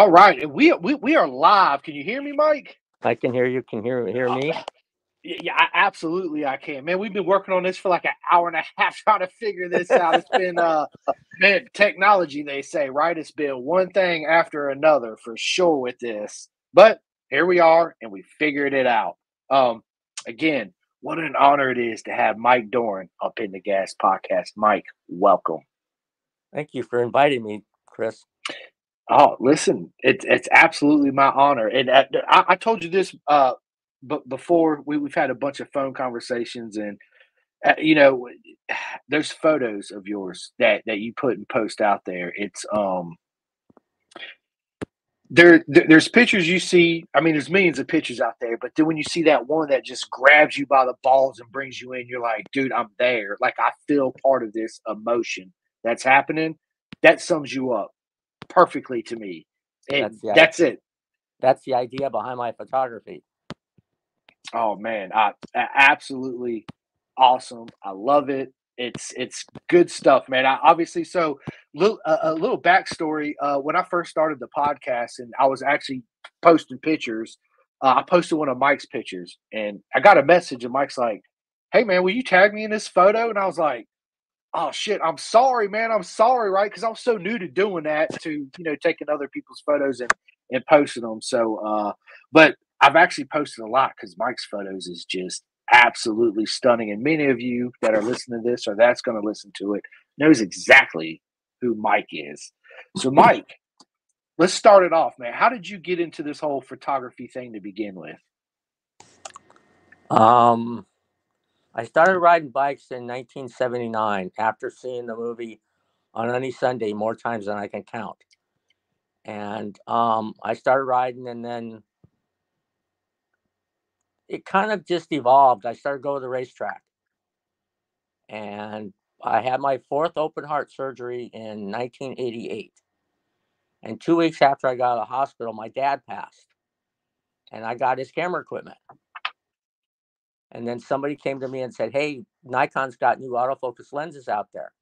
All right, we we we are live. Can you hear me, Mike? I can hear you. Can hear hear me? Yeah, I, absolutely, I can. Man, we've been working on this for like an hour and a half trying to figure this out. It's been uh, man, technology. They say, right? It's been one thing after another for sure with this, but here we are, and we figured it out. Um, again, what an honor it is to have Mike Dorn up in the Gas Podcast. Mike, welcome. Thank you for inviting me, Chris. Oh, listen, it's it's absolutely my honor, and I, I told you this uh, but before we, we've had a bunch of phone conversations, and uh, you know, there's photos of yours that that you put and post out there. It's um, there there's pictures you see. I mean, there's millions of pictures out there, but then when you see that one that just grabs you by the balls and brings you in, you're like, dude, I'm there. Like I feel part of this emotion that's happening. That sums you up perfectly to me. And that's, that's it. That's the idea behind my photography. Oh man, I, absolutely awesome. I love it. It's it's good stuff, man. I, obviously, so little, uh, a little backstory. Uh, when I first started the podcast, and I was actually posting pictures, uh, I posted one of Mike's pictures, and I got a message, and Mike's like, "Hey, man, will you tag me in this photo?" And I was like, oh shit i'm sorry man i'm sorry right because I'm so new to doing that to you know taking other people's photos and and posting them so uh but i've actually posted a lot because mike's photos is just absolutely stunning and many of you that are listening to this or that's going to listen to it knows exactly who mike is. So mike let's start it off man. How did you get into this whole photography thing to begin with? Um I started riding bikes in 1979 after seeing the movie on any Sunday more times than I can count. And um, I started riding, and then it kind of just evolved. I started going to the racetrack, and I had my fourth open heart surgery in 1988. And two weeks after I got out of the hospital, my dad passed, and I got his camera equipment. And then somebody came to me and said, Hey, Nikon's got new autofocus lenses out there.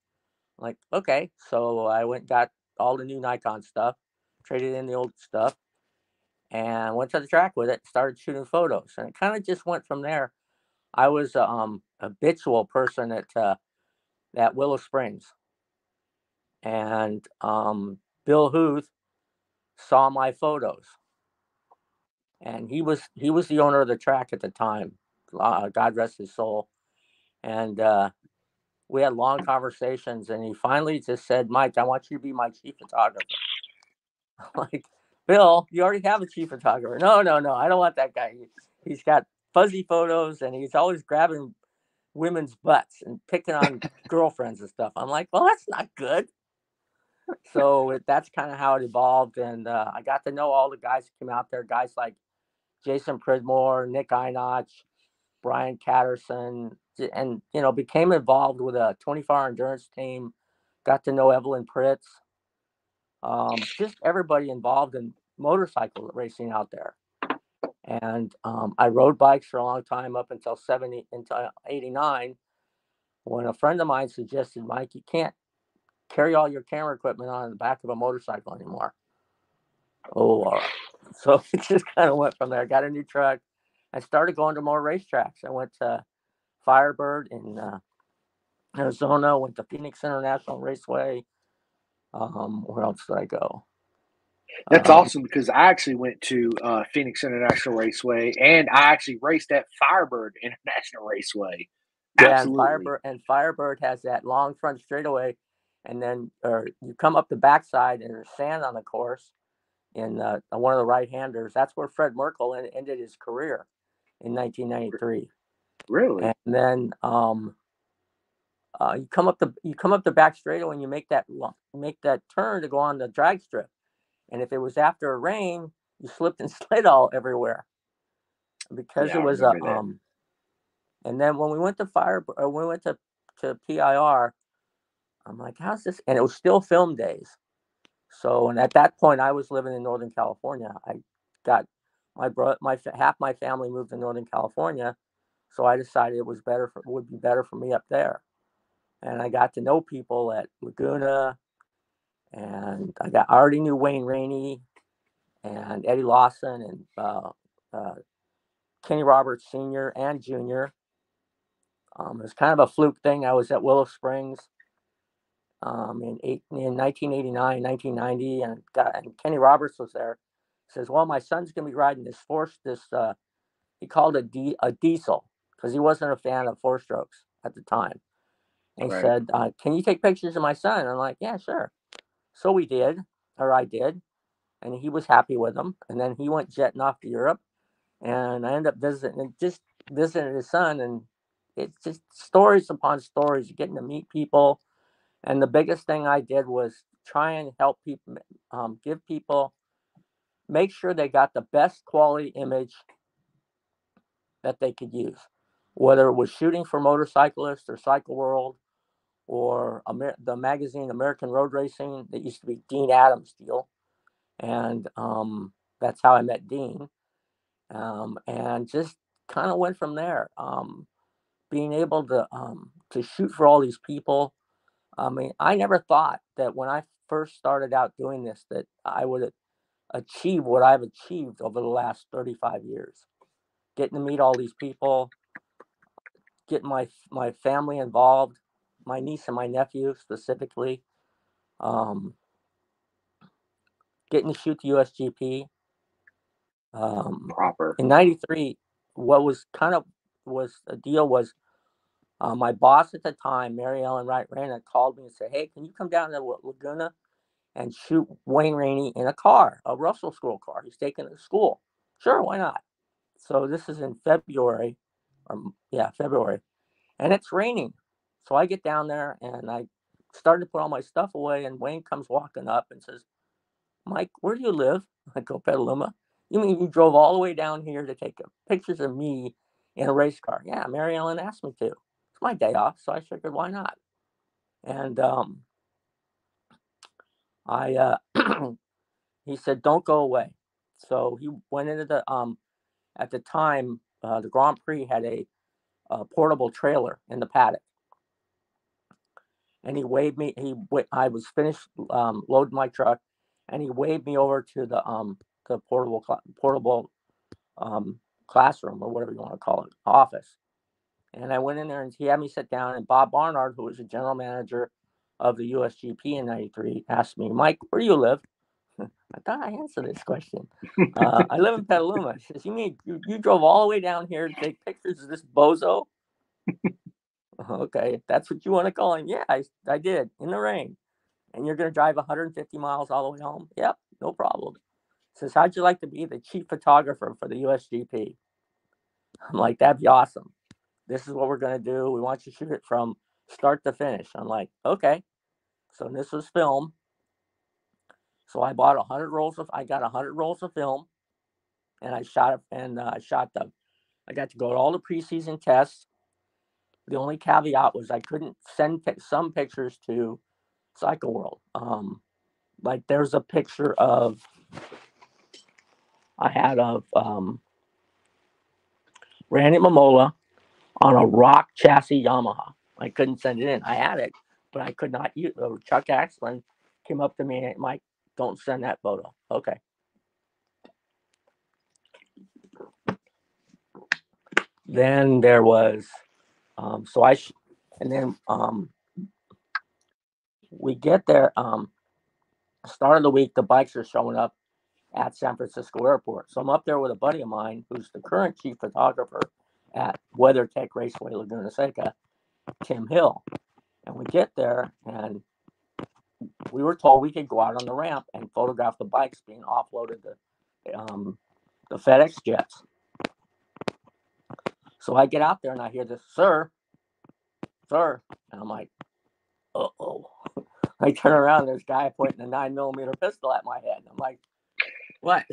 I'm like, okay. So I went got all the new Nikon stuff, traded in the old stuff, and went to the track with it, started shooting photos. And it kind of just went from there. I was um, a habitual person at uh, at Willow Springs. And um, Bill Huth saw my photos. And he was he was the owner of the track at the time uh, God rest his soul. And uh, we had long conversations, and he finally just said, "Mike, I want you to be my chief photographer." I'm like, Bill, you already have a chief photographer. No, no, no, I don't want that guy. He's got fuzzy photos, and he's always grabbing women's butts and picking on girlfriends and stuff. I'm like, well, that's not good. So it, that's kind of how it evolved, and uh, I got to know all the guys that came out there. Guys like Jason Pridmore, Nick Ienatsch, Brian Catterson, and you know became involved with a 24-hour endurance team. Got to know Evelyn Pritz. Um, just everybody involved in motorcycle racing out there. And um, I rode bikes for a long time up until 70 until 89 when a friend of mine suggested, Mike, you can't carry all your camera equipment on the back of a motorcycle anymore. Oh, so it just kind of went from there. Got a new truck, I started going to more racetracks. I went to Firebird in uh, Arizona, went to Phoenix International Raceway. Um, where else did I go? That's um, awesome because I actually went to uh, Phoenix International Raceway and I actually raced at Firebird International Raceway. Yeah, and Firebird, and Firebird has that long front straightaway, and then or you come up the backside and there's sand on the course in uh, one of the right handers. That's where Fred Merkel ended his career in 1993. Really? And then um, uh, you come up the you come up the back straightaway and you make that make that turn to go on the drag strip. And if it was after a rain, you slipped and slid all everywhere because yeah, it was a um. And then when we went to fire, or uh, when we went to to PIR, I'm like, how's this? And it was still film days. So, and at that point, I was living in Northern California. I got my bro, my half my family moved to Northern California, so I decided it was better for would be better for me up there, and I got to know people at Laguna, and I got I already knew Wayne Rainey, and Eddie Lawson and uh, uh, Kenny Roberts Sr. and Jr. Um, it was kind of a fluke thing. I was at Willow Springs um, in, eight, in 1989, 1990, and, got, and Kenny Roberts was there. He says, "Well, my son's going to be riding this four, this uh, he called it a, a diesel because he wasn't a fan of four strokes at the time." And he right. said, uh, "Can you take pictures of my son?" And I'm like, "Yeah, sure." So we did, or I did, and he was happy with them. And then he went jetting off to Europe, and I ended up visiting, just visiting his son, and it's just stories upon stories, getting to meet people. And the biggest thing I did was try and help people, um, give people, make sure they got the best quality image that they could use, whether it was shooting for motorcyclists or Cycle World or Amer- the magazine American Road Racing that used to be Dean Adams' deal. And um, that's how I met Dean. Um, and just kind of went from there. Um, being able to um, to shoot for all these people. I mean, I never thought that when I first started out doing this that I would achieve what I've achieved over the last 35 years. Getting to meet all these people, getting my my family involved, my niece and my nephew specifically, um, getting to shoot the USGP. Um, Proper in '93. What was kind of was a deal was uh, my boss at the time, Mary Ellen Wright Rana, called me and said, "Hey, can you come down to Laguna and shoot Wayne Rainey in a car, a Russell School car? He's taking it to school." Sure, why not? So this is in February, or yeah, February, and it's raining. So I get down there and I started to put all my stuff away, and Wayne comes walking up and says, "Mike, where do you live?" I go, Petaluma. You mean you drove all the way down here to take pictures of me in a race car? Yeah, Mary Ellen asked me to it's my day off, so I figured why not? And um, I uh, he said, "Don't go away." So he went into the um, at the time uh, the Grand Prix had a, a portable trailer in the paddock, and he waved me. He I was finished um, loading my truck, and he waved me over to the um the portable portable um classroom or whatever you want to call it office and I went in there and he had me sit down. And Bob Barnard, who was the general manager of the USGP in '93, asked me, Mike, where do you live? I thought I answered this question. Uh, I live in Petaluma. He says, You mean you, you drove all the way down here to take pictures of this bozo? okay, that's what you want to call him. Yeah, I, I did in the rain. And you're going to drive 150 miles all the way home? Yep, no problem. He says, How'd you like to be the chief photographer for the USGP? I'm like, That'd be awesome this is what we're going to do. We want you to shoot it from start to finish. I'm like, okay. So this was film. So I bought a hundred rolls of, I got a hundred rolls of film, and I shot it, and uh, I shot them. I got to go to all the preseason tests. The only caveat was I couldn't send some pictures to Cycle World. Um, like there's a picture of I had of um, Randy Mamola on a ROC chassis Yamaha. I couldn't send it in. I had it, but I could not use it. Chuck Aksland came up to me and Mike, don't send that photo. Okay. Then there was, um, so I, sh- and then um, we get there. Um, start of the week, the bikes are showing up at San Francisco Airport. So I'm up there with a buddy of mine who's the current chief photographer at WeatherTech Raceway Laguna Seca, Tim Hill. And we get there and we were told we could go out on the ramp and photograph the bikes being offloaded to um, the FedEx jets. So I get out there and I hear this, sir, sir. And I'm like, uh oh. I turn around, there's a guy pointing a nine millimeter pistol at my head. I'm like, what?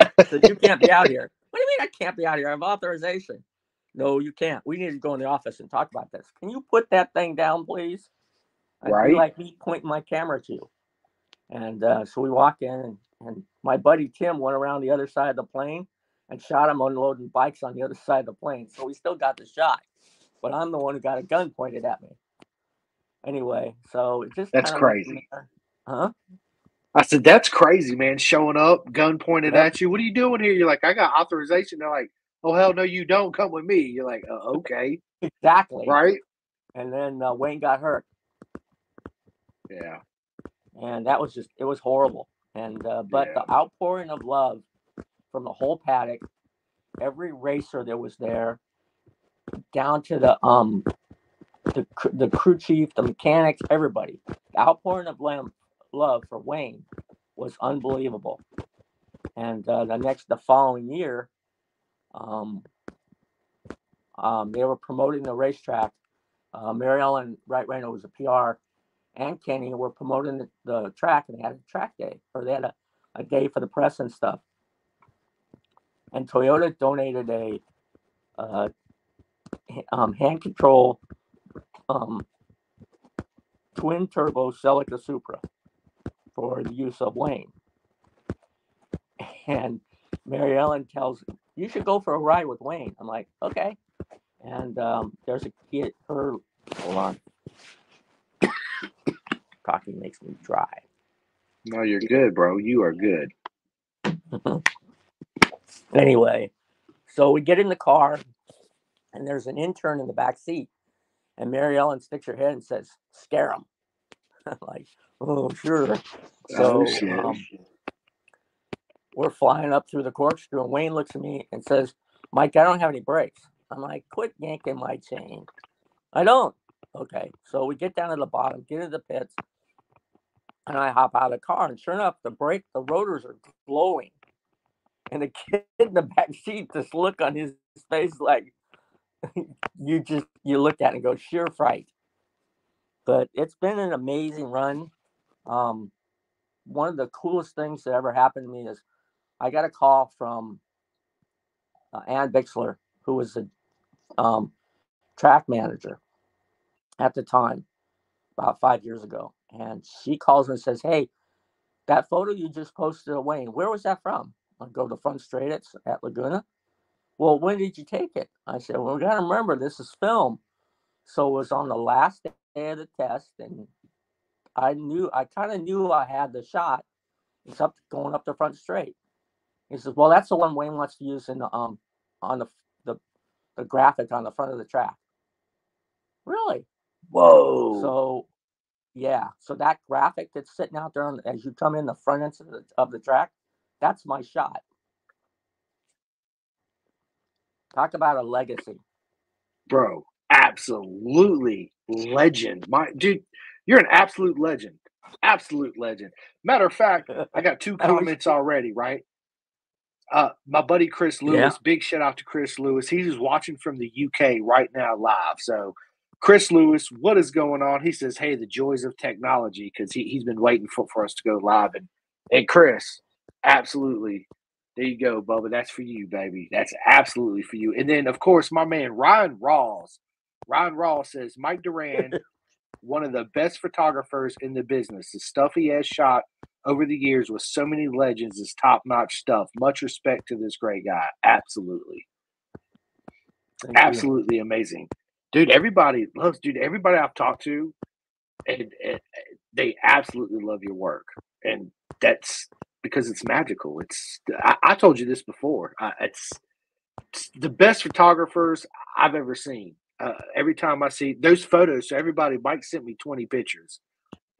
so you can't be out here. What do you mean I can't be out here? I have authorization. No, you can't. We need to go in the office and talk about this. Can you put that thing down, please? I'd right. like me pointing my camera to you. And uh, so we walk in, and, and my buddy Tim went around the other side of the plane and shot him unloading bikes on the other side of the plane. So we still got the shot, but I'm the one who got a gun pointed at me. Anyway, so it just that's crazy, huh? I said, "That's crazy, man! Showing up, gun pointed at you. What are you doing here?" You're like, "I got authorization." They're like, "Oh hell no, you don't come with me." You're like, uh, "Okay, Exactly. right." And then uh, Wayne got hurt, Yeah, and that was just it was horrible. And uh, but the outpouring of love from the whole paddock, every racer that was there, down to the um the the crew chief, the mechanics, everybody. The outpouring of love for Wayne was unbelievable. And uh, the next the following year, um, um, they were promoting the racetrack. Uh, Mary Ellen Wright Rhino was a PR, and Kenny were promoting the, the track, and they had a track day, or they had a, a day for the press and stuff. And Toyota donated a uh, um, hand control um, twin turbo Celica Supra for the use of Wayne. And Mary Ellen tells you should go for a ride with Wayne. I'm like, okay. And um, there's a kid. Her hold on. Coffee makes me dry. no, you're good, bro. You are good. anyway, so we get in the car, and there's an intern in the back seat, and Mary Ellen sticks her head and says, "Scare him." Like, "Oh, sure." So oh um, we're flying up through the corkscrew, and Wayne looks at me and says, "Mike, I don't have any brakes." I'm like, "Quit yanking my chain." I don't. Okay, so we get down to the bottom, get into the pits, and I hop out of the car, and sure enough, the brake, the rotors are glowing, and the kid in the back seat, this look on his face, like you just you look at it and go sheer fright. But it's been an amazing run. Um, one of the coolest things that ever happened to me is I got a call from uh, Ann Bixler, who was the um, track manager at the time, about five years ago. And she calls and says, Hey, that photo you just posted of Wayne, where was that from? I go to Front Straight at, at Laguna. Well, when did you take it? I said, Well, we got to remember this is film. So it was on the last day of the test. And I knew, I kind of knew I had the shot. It's up going up the front straight. He says, "Well, that's the one Wayne wants to use in the um on the the, the graphic on the front of the track." Really? Whoa! So, yeah. So that graphic that's sitting out there on, as you come in the front end of the, of the track, that's my shot. Talk about a legacy. bro, absolutely legend. My dude, you're an absolute legend. Absolute legend. Matter of fact, I got two comments already, right? Uh, my buddy Chris Lewis, Yeah. big shout out to Chris Lewis. He's just watching from the UK right now live. So, Chris Lewis, what is going on? He says, Hey, the joys of technology, because he, he's been waiting for, for us to go live. And, and Chris, absolutely. There you go, Bubba. That's for you, baby. That's absolutely for you. And then, of course, my man Ryan Rawls. Ryan Rawls says Mike Dorn, one of the best photographers in the business. The stuff he has shot over the years with so many legends is top notch stuff. Much respect to this great guy. Absolutely. Thank you. Absolutely amazing. Dude, everybody loves, dude, everybody I've talked to, and, and they absolutely love your work. And that's because it's magical. It's, I, I told you this before. I, it's, it's the best photographers I've ever seen. Uh, every time I see those photos, so everybody, Mike sent me 20 pictures,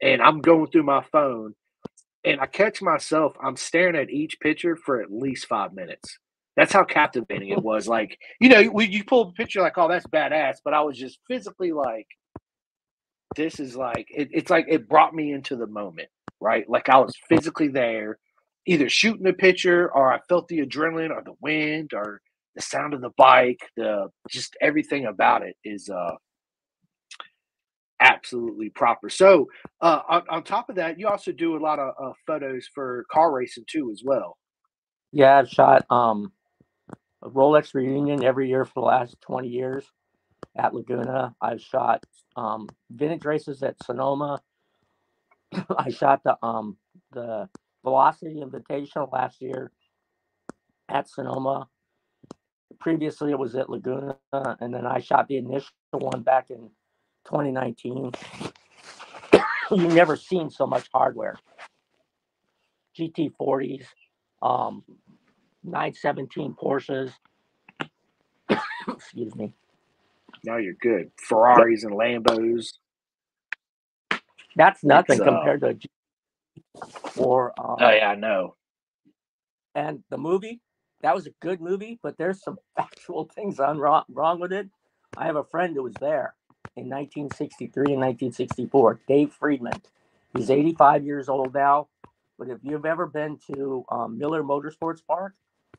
and I'm going through my phone, and I catch myself, I'm staring at each picture for at least five minutes. That's how captivating it was. Like, you know, you pull a picture, like, oh, that's badass, but I was just physically like, this is like, it, it's like it brought me into the moment, right? Like I was physically there, either shooting the picture or I felt the adrenaline or the wind or the sound of the bike, the just everything about it is uh absolutely proper. So uh on, on top of that, you also do a lot of uh, photos for car racing too as well. Yeah, I've shot um a Rolex reunion every year for the last 20 years at Laguna. I've shot um vintage races at Sonoma. I shot the um the Velocity Invitational last year at Sonoma. Previously it was at Laguna and then I shot the initial one back in 2019. You've never seen so much hardware. GT40s, um, 917 Porsches. Excuse me. No, you're good. Ferraris and Lambos. That's nothing uh, compared to or um, Oh yeah, I know. and the movie that was a good movie but there's some factual things on wrong, wrong with it i have a friend who was there in 1963 and 1964 dave friedman. He's 85 years old now but if you've ever been to um, miller motorsports park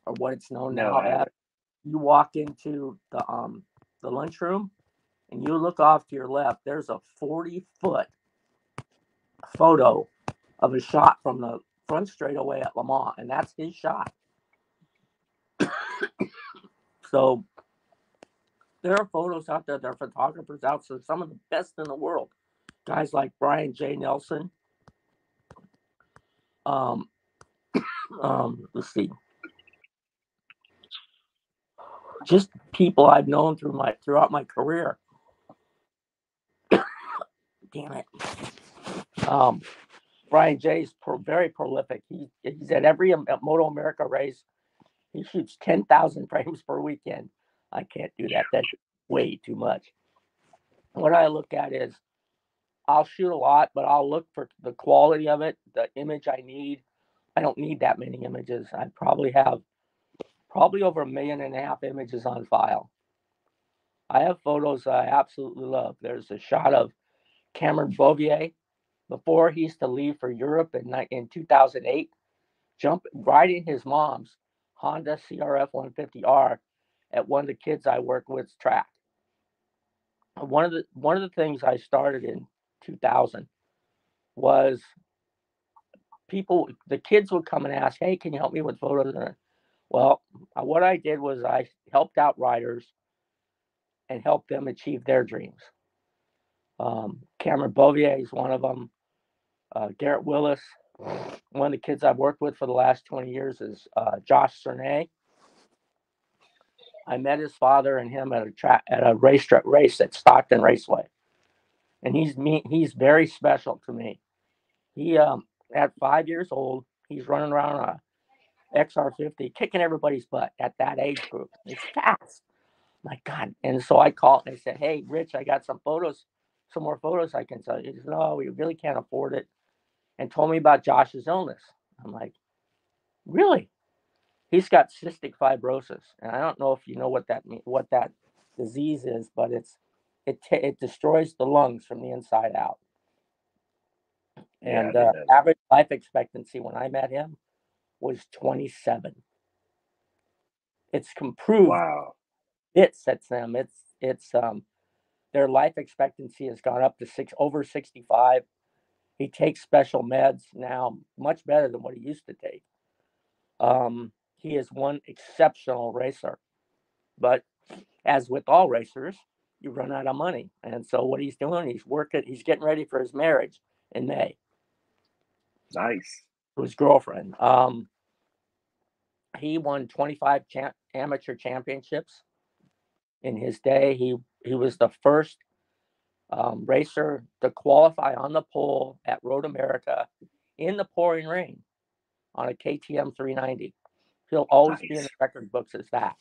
or what it's known No, now as you walk into the um the lunchroom and you look off to your left there's a 40 foot photo of a shot from the front straightaway at Le Mans, and that's his shot. so there are photos out there, there are photographers out there, some of the best in the world. Guys like Brian J. Nelson. Um, um, let's see. Just people I've known through my throughout my career. Damn it. Um, Brian Jay's pro, very prolific. He, he's at every Moto America race. He shoots 10,000 frames per weekend. I can't do that. That's way too much. What I look at is I'll shoot a lot, but I'll look for the quality of it, the image I need. I don't need that many images. I probably have probably over a million and a half images on file. I have photos I absolutely love. There's a shot of Cameron Beaubier before he used to leave for Europe in, in 2008, jump riding his mom's Honda CRF 150R at one of the kids I work with's track. One of the one of the things I started in 2000 was people, the kids would come and ask, "Hey, can you help me with photos?" And, Well, what I did was I helped out riders and helped them achieve their dreams. Um, Cameron Beaubier is one of them uh, Garrett Willis. One of the kids I've worked with for the last 20 years is uh, Josh Cernay. I met his father and him at a track at a race race at Stockton Raceway, and he's me. He's very special to me. He um, at five years old, he's running around a XR50, kicking everybody's butt at that age group. It's fast. My God! And so I called and I said, "Hey, Rich, I got some photos, some more photos I can tell you." He said, "No, we really can't afford it." and told me about Josh's illness. I'm like, really? He's got cystic fibrosis, and I don't know if you know what that mean, what that disease is, but it's it ta it destroys the lungs from the inside out. And didn't uh, average life expectancy when I met him was 27. It's improved Wow. it sets them. It's it's um their life expectancy has gone up to six over 65. He takes special meds now, much better than what he used to take. Um, he is one exceptional racer, but as with all racers, you run out of money, and so what he's doing, he's working, he's getting ready for his marriage in May Nice. to his girlfriend. Um, he won 25 cha- amateur championships in his day. He he was the first um, racer to qualify on the pole at Road America in the pouring rain on a KTM 390. He'll always be in the Nice. record books as that.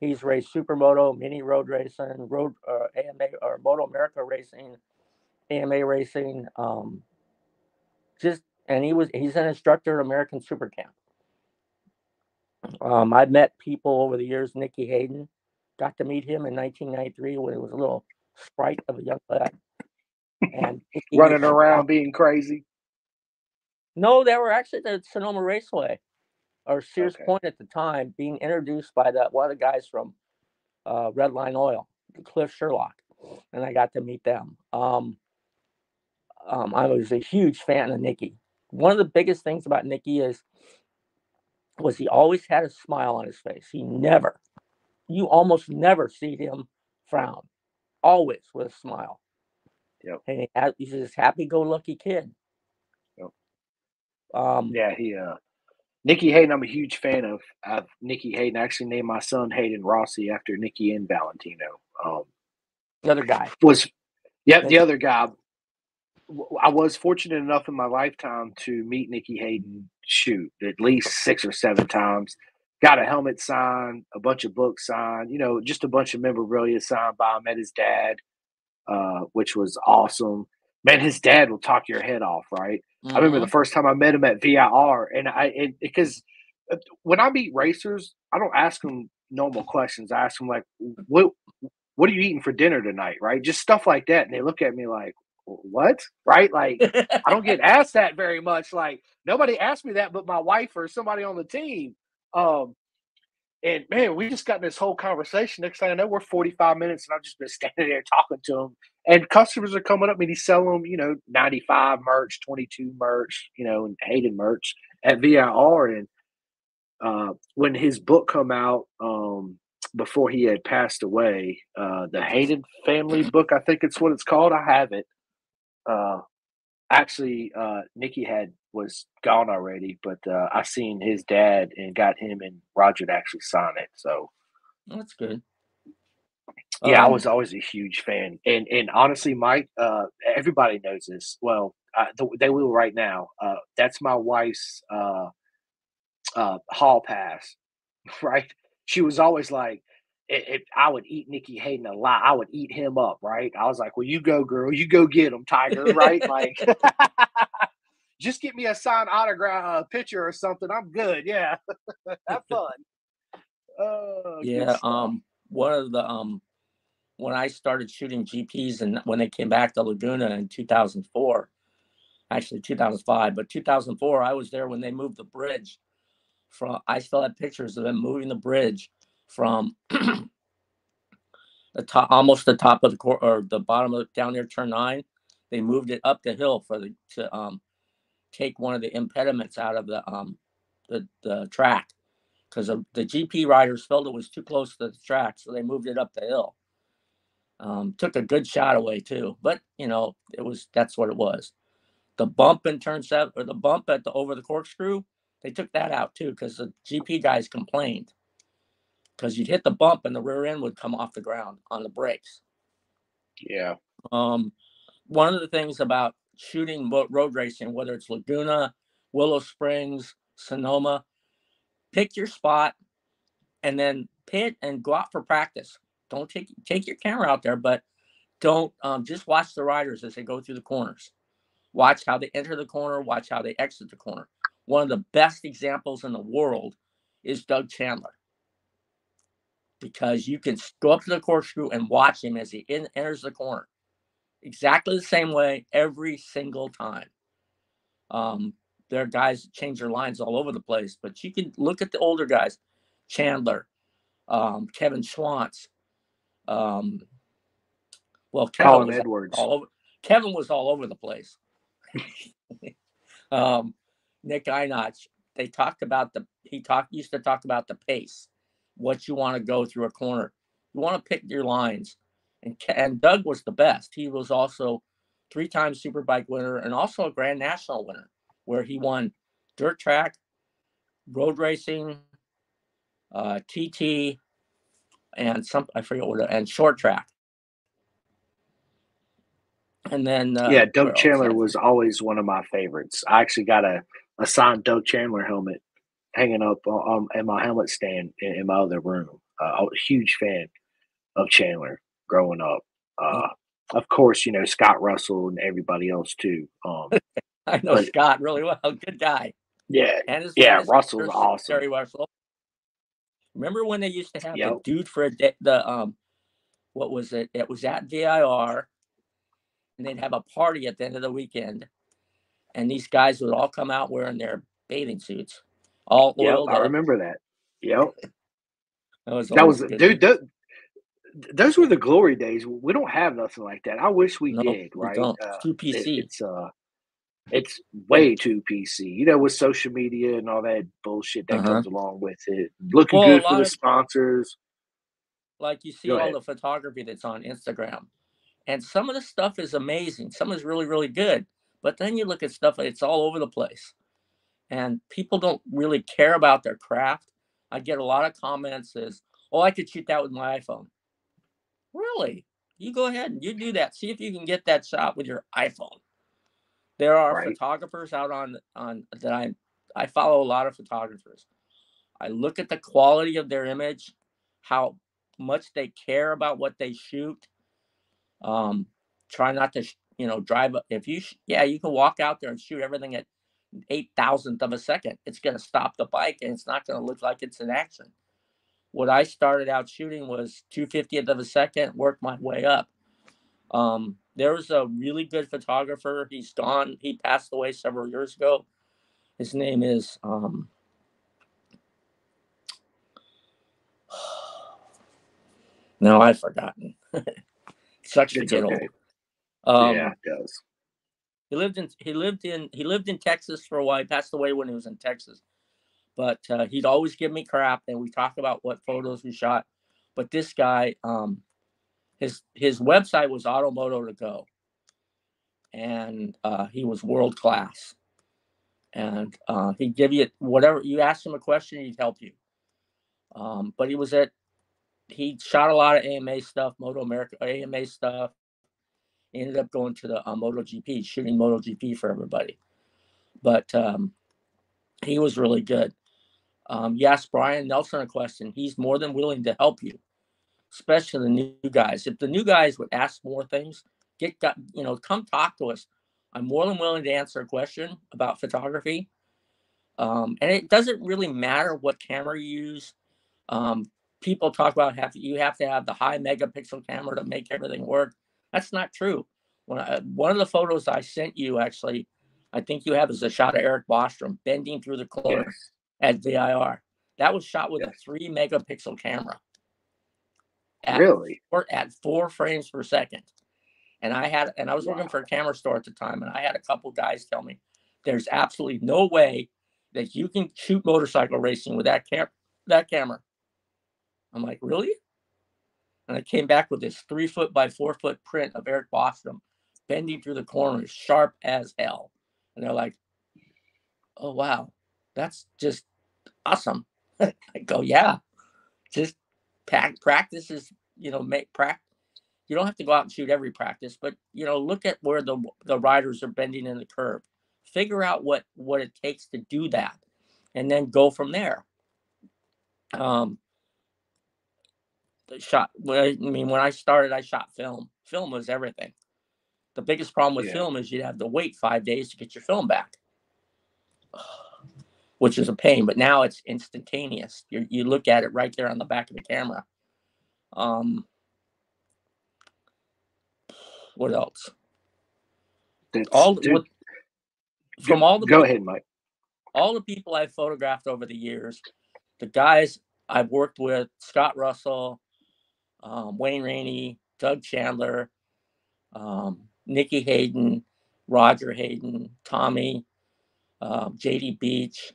He's raced supermoto, mini road racing, road uh, AMA or Moto America racing, AMA racing. Um, just and he was he's an instructor at American Super Camp. Um, I've met people over the years. Nicky Hayden, got to meet him in 1993 when he was a little sprite of a young lad. And Running around being crazy. No, they were actually at the Sonoma Raceway or Sears Okay. Point at the time, being introduced by the one of the guys from uh, Red Line Oil, Cliff Sherlock, and I got to meet them. Um, um, I was a huge fan of Nicky. One of the biggest things about Nicky is was he always had a smile on his face. He never, you almost never see him frown, always with a smile. Yep. And he had, he's this happy-go-lucky kid. Yep. Um, Yeah, he uh Nicky Hayden, I'm a huge fan of of Nicky Hayden. I actually named my son Hayden Rossi after Nicky and Valentino. Um the other guy. was yep, the other guy. I was fortunate enough in my lifetime to meet Nicky Hayden shoot at least six or seven times. Got a helmet signed, a bunch of books signed, you know, just a bunch of memorabilia signed by him. Met his dad, uh, which was awesome. Man, his dad will talk your head off, right? Mm-hmm. I remember the mm-hmm. first time I met him at VIR, and I and because uh, when I meet racers, I don't ask them normal questions. I ask them like, "What what are you eating for dinner tonight?" Right? Just stuff like that, and they look at me like, "What?" Right? Like I don't get asked that very much. Like nobody asked me that, but my wife or somebody on the team. Um, and man, we just got this whole conversation. Next thing I know, we're 45 minutes, and I've just been standing there talking to him. And customers are coming up, and he's selling them, you know, 95 merch, 22 merch, you know, and Hayden merch at VIR. And uh, when his book come out um, before he had passed away, uh, the Hayden family book, I think it's what it's called. I have it. Uh, actually, uh, Nicky had was gone already, but uh, I seen his dad and got him and Roger to actually sign it. So that's good. Yeah, um, I was always a huge fan, and and honestly, Mike, uh, everybody knows this. Well, uh, they will right now. Uh, that's my wife's uh, uh, hall pass, right? She was always like, if I would eat Nicky Hayden a lot, I would eat him up, right? I was like, well, you go, girl, you go get him, Tiger, right? like, just get me a signed autograph uh, picture or something. I'm good. Yeah, have fun. Uh, yeah. Um, one of the um, when I started shooting GPs and when they came back to Laguna in 2004, actually 2005, but 2004, I was there when they moved the bridge from. I still have pictures of them moving the bridge from the top, almost the top of the court or the bottom of down near turn nine. They moved it up the hill for the to um take one of the impediments out of the um the, the track because the GP riders felt it was too close to the track, so they moved it up the hill. Um, took a good shot away too, but you know it was that's what it was. The bump in turn seven or the bump at the over the corkscrew, they took that out too because the GP guys complained because you'd hit the bump and the rear end would come off the ground on the brakes. Yeah. Um, one of the things about shooting road racing, whether it's Laguna, Willow Springs, Sonoma, pick your spot and then pit and go out for practice. Don't take take your camera out there, but don't um, just watch the riders as they go through the corners. Watch how they enter the corner. Watch how they exit the corner. One of the best examples in the world is Doug Chandler because you can go up to the corkscrew and watch him as he in, enters the corner exactly the same way every single time. Um, there are guys that change their lines all over the place, but you can look at the older guys, Chandler, um, Kevin Schwantz, um, well, Kevin Colin was Edwards. All over, Kevin was all over the place. um, Nick Ienatsch, they talked about the he talked used to talk about the pace, what you want to go through a corner. You want to pick your lines and and Doug was the best. He was also three-time Superbike winner and also a Grand National winner, where he won dirt track, road racing, uh, TT, and some I forget what and short track. And then uh, yeah, Doug Chandler was always one of my favorites. I actually got a, a signed Doug Chandler helmet hanging up on, in my helmet stand in, in my other room. Uh, I was a huge fan of Chandler growing up. Uh, of course, you know Scott Russell and everybody else too. Um, I know but, Scott really well. Good guy. Yeah, and his, yeah, Russell's awesome. Jerry Russell. Remember when they used to have yep. the dude for a day, the um, what was it? It was at VIR, and they'd have a party at the end of the weekend, and these guys would all come out wearing their bathing suits, all yep, I remember that. Yep. that was, that was dude. Th- those were the glory days. We don't have nothing like that. I wish we no, did. Right? We uh, too PC. It, it's uh, it's way too PC. You know, with social media and all that bullshit that uh-huh. comes along with it. Looking well, good for the of, sponsors. Like you see Go all ahead. the photography that's on Instagram, and some of the stuff is amazing. Some is really really good, but then you look at stuff it's all over the place, and people don't really care about their craft. I get a lot of comments as, "Oh, I could shoot that with my iPhone." Really? You go ahead and you do that. See if you can get that shot with your iPhone. There are Right. photographers out on on that I I follow a lot of photographers. I look at the quality of their image, how much they care about what they shoot. Um, try not to, you know, drive. up- If you, sh- yeah, you can walk out there and shoot everything at eight thousandth of a second. It's going to stop the bike, and it's not going to look like it's in action. What I started out shooting was two fiftieth of a second. Worked my way up. Um, there was a really good photographer. He's gone. He passed away several years ago. His name is um, no, I've forgotten. Such a good okay. old. Um, yeah, it does. he lived in he lived in he lived in Texas for a while. He passed away when he was in Texas, but uh, he'd always give me crap, and we talk about what photos we shot. But this guy, um, his his website was Automoto to Go, and uh, he was world class. And uh, he'd give you whatever you asked him a question, he'd help you. Um, but he was at he shot a lot of AMA stuff, Moto America AMA stuff. He ended up going to the uh, MotoGP, shooting moto gp for everybody. But um, he was really good. Um, you ask Brian Nelson a question, he's more than willing to help you, especially the new guys. If the new guys would ask more things, get got you know, come talk to us. I'm more than willing to answer a question about photography. Um, and it doesn't really matter what camera you use. Um, people talk about have you have to have the high megapixel camera to make everything work. That's not true. When I, one of the photos I sent you, actually, I think you have is a shot of Eric Bostrom bending through the corner Yes. At VIR. That was shot with a three megapixel camera. At Really? four, at four frames per second. And I had, and I was working for a camera store at the time, and I had a couple guys tell me, "There's absolutely no way that you can shoot motorcycle racing with that cam, that camera." I'm like, "Really?" And I came back with this three foot by four foot print of Eric Bostrom bending through the corners, sharp as hell. And they're like, "Oh wow, that's just awesome." I go, "Yeah, just pack, practice is, you know, make practice." you don't have to go out and shoot every practice, but you know, look at where the the riders are bending in the curve. Figure out what what it takes to do that, and then go from there. Um, the shot. I mean, when I started, I shot film. Film was everything. The biggest problem with Yeah. film is you'd have to wait five days to get your film back, which is a pain. But now it's instantaneous. You you look at it right there on the back of the camera. Um, what else? That's, all dude, with, from all the go people, ahead, Mike. all the people I've photographed over the years, the guys I've worked with, Scott Russell, um, Wayne Rainey, Doug Chandler, um, Nicky Hayden, Roger Hayden, Tommy, um, JD Beach,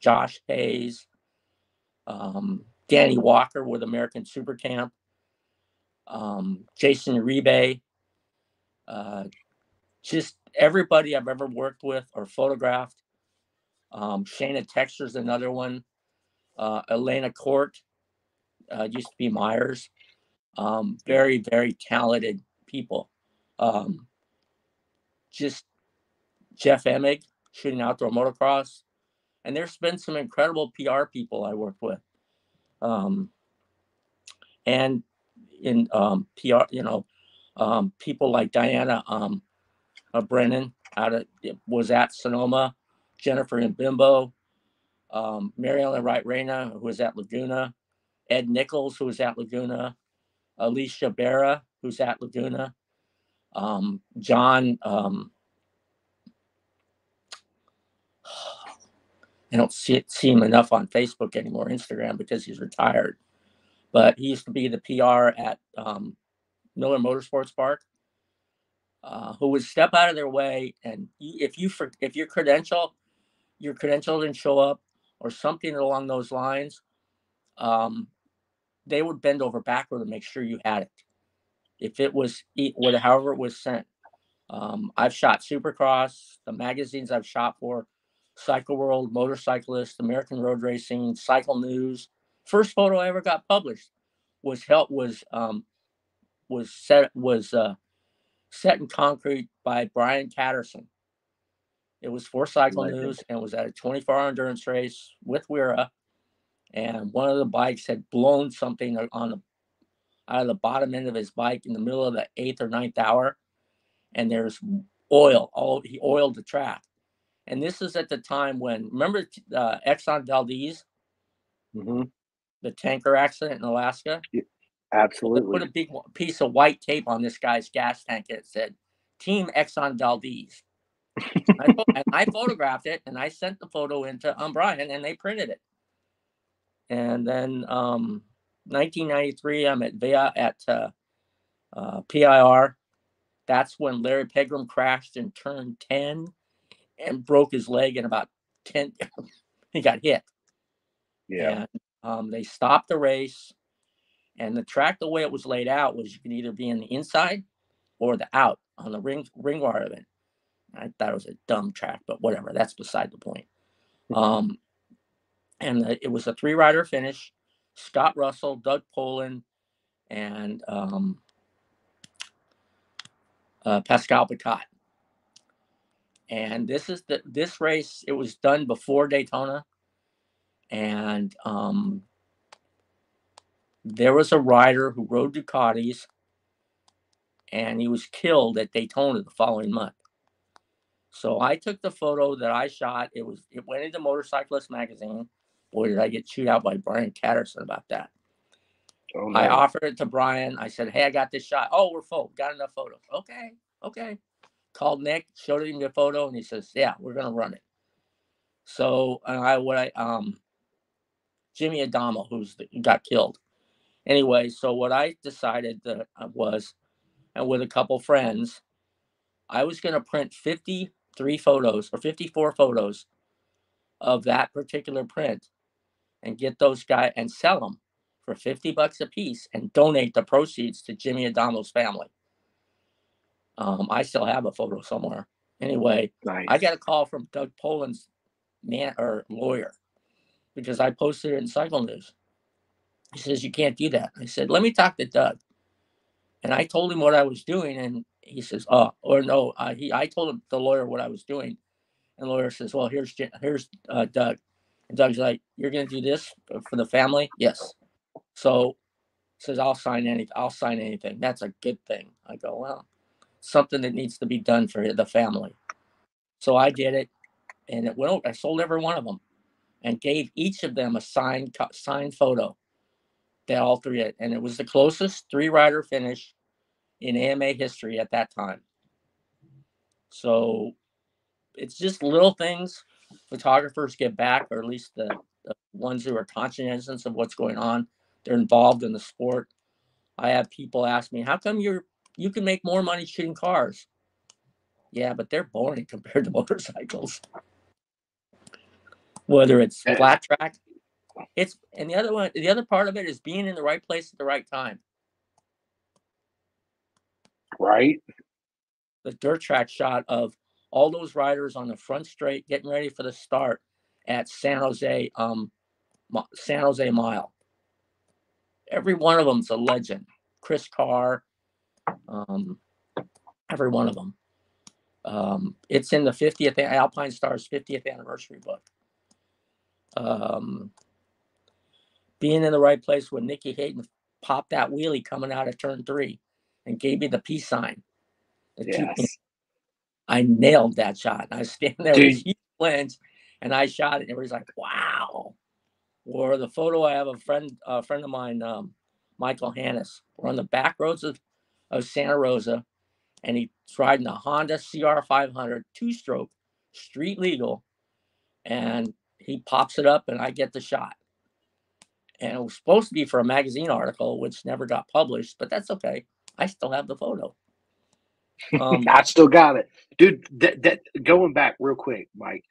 Josh Hayes, um, Danny Walker with American Super Camp, um, Jason Rebe, uh, just everybody I've ever worked with or photographed. Um, Shayna Texter's another one. Uh, Elena Court uh, used to be Myers. Um, very, very talented people. Um, just Jeff Emig shooting outdoor motocross. And there's been some incredible PR people I worked with. Um, and in um, PR, you know, um, people like Diana um, uh, Brennan out of was at Sonoma, Jennifer and Bimbo, um, Mary Ellen Wright Reyna, who was at Laguna, Ed Nichols, who was at Laguna, Alicia Barra, who's at Laguna, um, John. Um, I don't see see him enough on Facebook anymore, Instagram, because he's retired. But he used to be the PR at um, Miller Motorsports Park, uh, who would step out of their way, and if you for, if your credential, your credential didn't show up, or something along those lines, um, they would bend over backward to make sure you had it. If it was e- what, however it was sent. Um, I've shot Supercross, the magazines I've shot for, Cycle World, Motorcyclist, American Road Racing, Cycle News. First photo I ever got published was help was um, was set was uh, set in concrete by Brian Catterson. It was for Cycle Legend. News and was at a 24 hour endurance race with WERA. And one of the bikes had blown something on the out of the bottom end of his bike in the middle of the eighth or ninth hour. And there's oil. All he oiled the track. And this is at the time when remember uh, Exxon Valdez, hmm the tanker accident in Alaska. They Absolutely. put a big piece of white tape on this guy's gas tank and it said Team Exxon Valdez. I, and I photographed it and I sent the photo into um, Brian and they printed it. And then um, 1993, I'm at Via at uh, uh, PIR. That's when Larry Pegram crashed in turn 10 and broke his leg in about 10. he got hit. yeah. And um, they stopped the race. And the track, the way it was laid out, was you could either be in the inside or the out on the ring ring wire event. I thought it was a dumb track, but whatever. That's beside the point. Um, and the, it was a three rider finish. Scott Russell, Doug Polen, and um, uh, Pascal Picotte. And this is the this race. It was done before Daytona, and um, there was a rider who rode Ducatis, and he was killed at Daytona the following month. So I took the photo that I shot. It was it went into Motorcyclist magazine. Boy, did I get chewed out by Brian Catterson about that. Oh, I offered it to Brian. I said, "Hey, I got this shot. Oh, we're full. Got enough photos. Okay, okay." Called Nick, showed him the photo, and he says, "Yeah, we're gonna run it." So uh, I what I um Jimmy Adamo, who's the, got killed. Anyway, so what I decided that was, and with a couple friends, I was gonna print fifty three photos or fifty four photos of that particular print, and get those guys and sell them for 50 bucks a piece and donate the proceeds to Jimmy Adamo's family. Um, I still have a photo somewhere. Anyway, nice. I got a call from Doug Polen's man or lawyer because I posted it in Cycle News. He says, You can't do that. I said, Let me talk to Doug. And I told him what I was doing. And he says, Oh, or no, uh, he, I told him, the lawyer what I was doing. And the lawyer says, Well, here's, here's uh, Doug. And Doug's like, You're going to do this for the family? Yes. So says I'll sign any I'll sign anything. That's a good thing. I go, well, something that needs to be done for the family. So I did it and it went. I sold every one of them and gave each of them a signed signed photo. They all three and it was the closest three rider finish in AMA history at that time. So it's just little things photographers get back, or at least the, the ones who are conscientious of what's going on they're involved in the sport. I have people ask me, "How come you're you can make more money shooting cars?" Yeah, but they're boring compared to motorcycles. Whether it's flat track, it's and the other one, the other part of it is being in the right place at the right time. right. The dirt track shot of all those riders on the front straight getting ready for the start at San Jose, um, San Jose Mile. Every one of them's a legend. Chris Carr, um, every one of them. Um, it's in the 50th Alpinestars 50th anniversary book. Um, being in the right place when Nicky Hayden popped that wheelie coming out of turn three and gave me the peace sign. The Yes. I nailed that shot. And I was standing there with Dude. huge lens and I shot it. And everybody's like, wow. Or the photo I have a friend, a friend of mine, um, Michael Hannis. We're on the back roads of, of Santa Rosa and he's riding a Honda CR500 two stroke, street legal. And he pops it up and I get the shot. And it was supposed to be for a magazine article, which never got published, but that's okay. I still have the photo. Um, I still got it, dude. That, that going back real quick, Mike.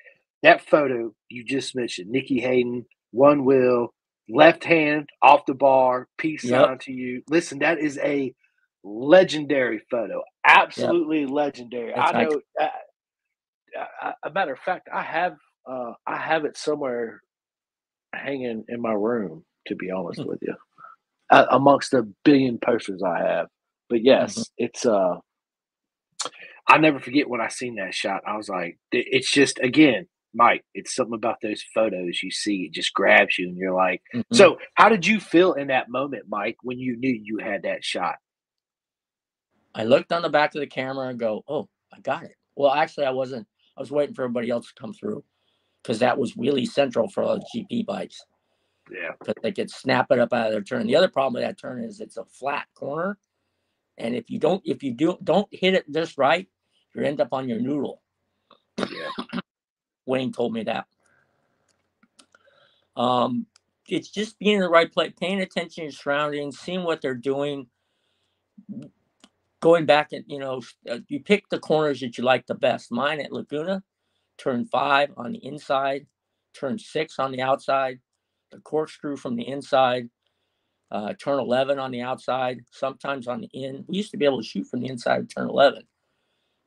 That photo you just mentioned, Nicky Hayden, one wheel, left hand off the bar, peace Yep. sign to you. Listen, that is a legendary photo. Absolutely legendary. That's I know. Uh, uh, a matter of fact, I have uh, I have it somewhere hanging in my room. To be honest Hmm. with you, uh, amongst the billion posters I have. But yes, Mm-hmm. it's uh I never forget when I seen that shot. I was like, it's just again, Mike. It's something about those photos you see. It just grabs you, and you're like, mm-hmm. so. How did you feel in that moment, Mike, when you knew you had that shot? I looked on the back of the camera and go, "Oh, I got it." Well, actually, I wasn't. I was waiting for everybody else to come through because that was really central for all the GP bikes. Yeah. Because they could snap it up out of their turn. The other problem with that turn is it's a flat corner. And if you don't if you do don't hit it just right, you end up on your noodle. Yeah. Wayne told me that. Um, it's just being in the right place, paying attention to your surroundings, seeing what they're doing, going back and you know, uh, you pick the corners that you like the best. Mine at Laguna, turn five on the inside, turn six on the outside, the corkscrew from the inside, uh, turn 11 on the outside, sometimes on the in. We used to be able to shoot from the inside of turn 11.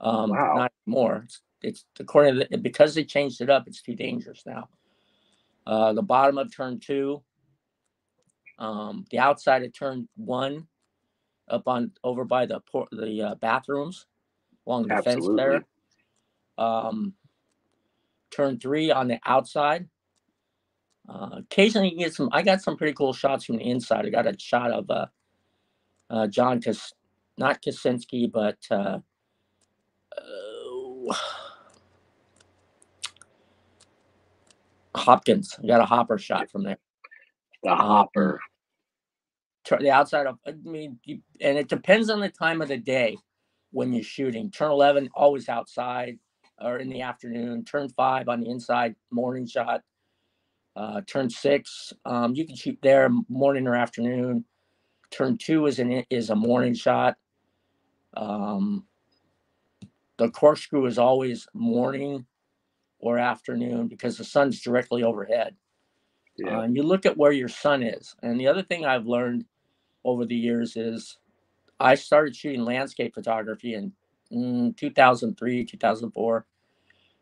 Um, wow. Not anymore. It's, it's according to the, because they changed it up, it's too dangerous now. Uh, the bottom of turn two, um, the outside of turn one, up on over by the port, the uh, bathrooms along the Absolutely. fence there. Um, turn three on the outside. Uh, occasionally, you get some. I got some pretty cool shots from the inside. I got a shot of uh, uh, John Kas, not Kaczynski, but uh, uh, Hopkins. I got a hopper shot from there. The hopper. Um, the outside of. I mean, you, and it depends on the time of the day when you're shooting. Turn eleven always outside or in the afternoon. Turn five on the inside, morning shot. Uh, turn six, um, you can shoot there morning or afternoon. Turn two is an is a morning shot. Um, the corkscrew is always morning or afternoon because the sun's directly overhead. Yeah. Uh, and you look at where your sun is. And the other thing I've learned over the years is I started shooting landscape photography in mm, 2003, 2004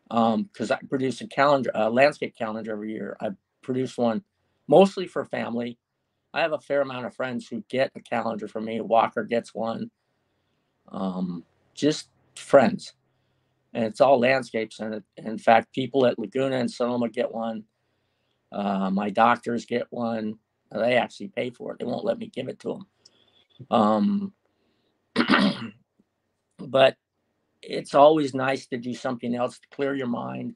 because um, I produce a calendar, a landscape calendar every year. I produce one mostly for family. I have a fair amount of friends who get a calendar from me. Walker gets one. Um, just friends, and it's all landscapes. And in fact, people at Laguna and Sonoma get one. Uh, my doctors get one. They actually pay for it. They won't let me give it to them. Um, but it's always nice to do something else to clear your mind.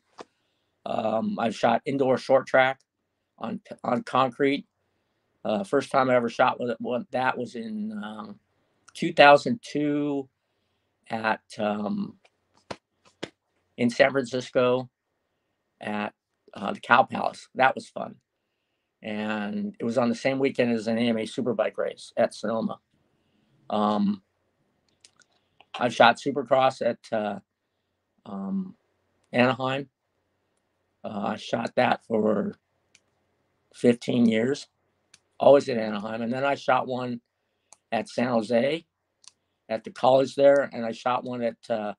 Um, I've shot indoor short track on on concrete. Uh, first time I ever shot with it, that was in um, 2002 at um, in San Francisco at uh, the Cow Palace. That was fun, and it was on the same weekend as an AMA Superbike race at Sonoma. Um, I shot Supercross at uh, um, Anaheim. Uh, I shot that for 15 years, always at Anaheim. And then I shot one at San Jose at the college there. And I shot one at, uh,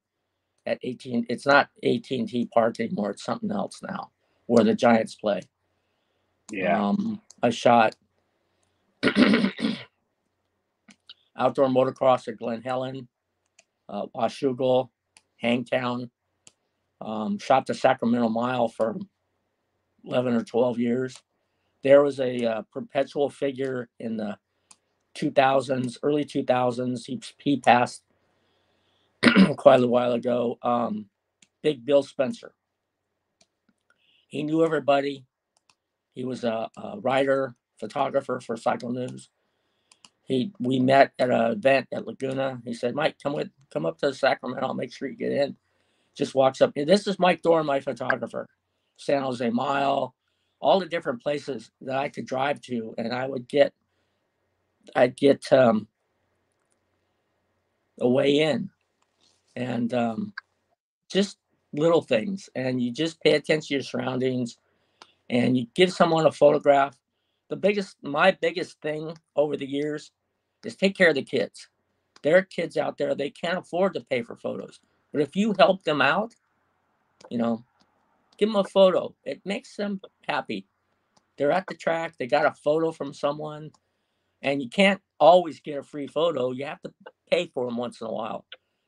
at 18, it's not AT&T Park anymore. It's something else now where the Giants play. Yeah. Um, I shot outdoor motocross at Glen Helen uh, Washougal, Hangtown. Um, shot the Sacramento Mile for 11 or 12 years. There was a uh, perpetual figure in the 2000s, early 2000s. He, he passed quite a while ago. Um, Big Bill Spencer. He knew everybody. He was a, a writer, photographer for Cycle News he we met at an event at Laguna. He said, Mike, come with come up to Sacramento. I'll make sure you get in. Just walks up. This is Mike Dorn, my photographer. San Jose Mile, all the different places that I could drive to, and I would get I'd get um, a way in. And um, just little things. And you just pay attention to your surroundings and you give someone a photograph the biggest my biggest thing over the years is take care of the kids. There are kids out there they can't afford to pay for photos but if you help them out you know give them a photo. It makes them happy. They're at the track they got a photo from someone and you can't always get a free photo you have to pay for them once in a while.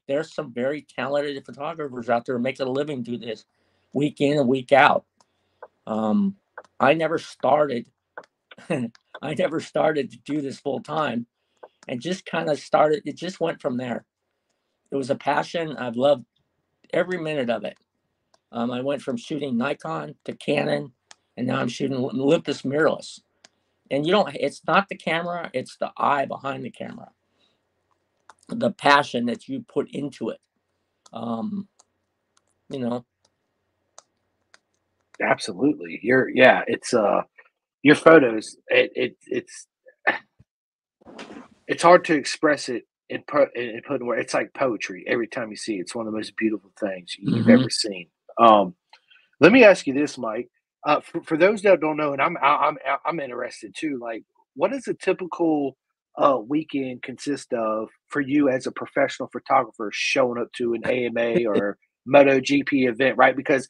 There's some very talented photographers out there making a living do this week in and week out. Um, I never started. I never started to do this full time, and just kind of started. It just went from there. It was a passion. I've loved every minute of it. Um, I went from shooting Nikon to Canon, and now I'm shooting Olympus mirrorless. And you don't. It's not the camera. It's the eye behind the camera. The passion that you put into it. Um, you know. Absolutely. You're. Yeah. It's. Uh. Your photos. It. It. It's. It's hard to express it in put in put in where it's like poetry every time you see it. It's one of the most beautiful things you've mm-hmm. ever seen. Um, let me ask you this, Mike. Uh, for, for those that don't know, and I'm I'm I'm interested too. Like, what does a typical uh, weekend consist of for you as a professional photographer showing up to an AMA or MotoGP event, right? Because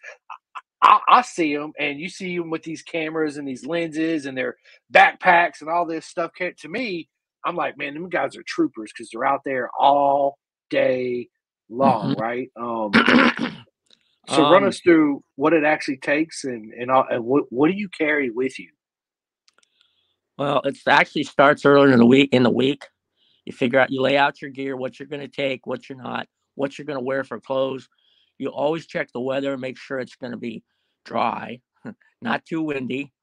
I, I, see them, and you see them with these cameras and these lenses and their backpacks and all this stuff. To me, I'm like, man, them guys are troopers because they're out there all day long, mm-hmm. right? Um, so um, run us through what it actually takes and and, all, and what what do you carry with you? Well, it actually starts earlier in the week. In the week, you figure out, you lay out your gear, what you're going to take, what you're not, what you're going to wear for clothes. You always check the weather, and make sure it's going to be dry, not too windy.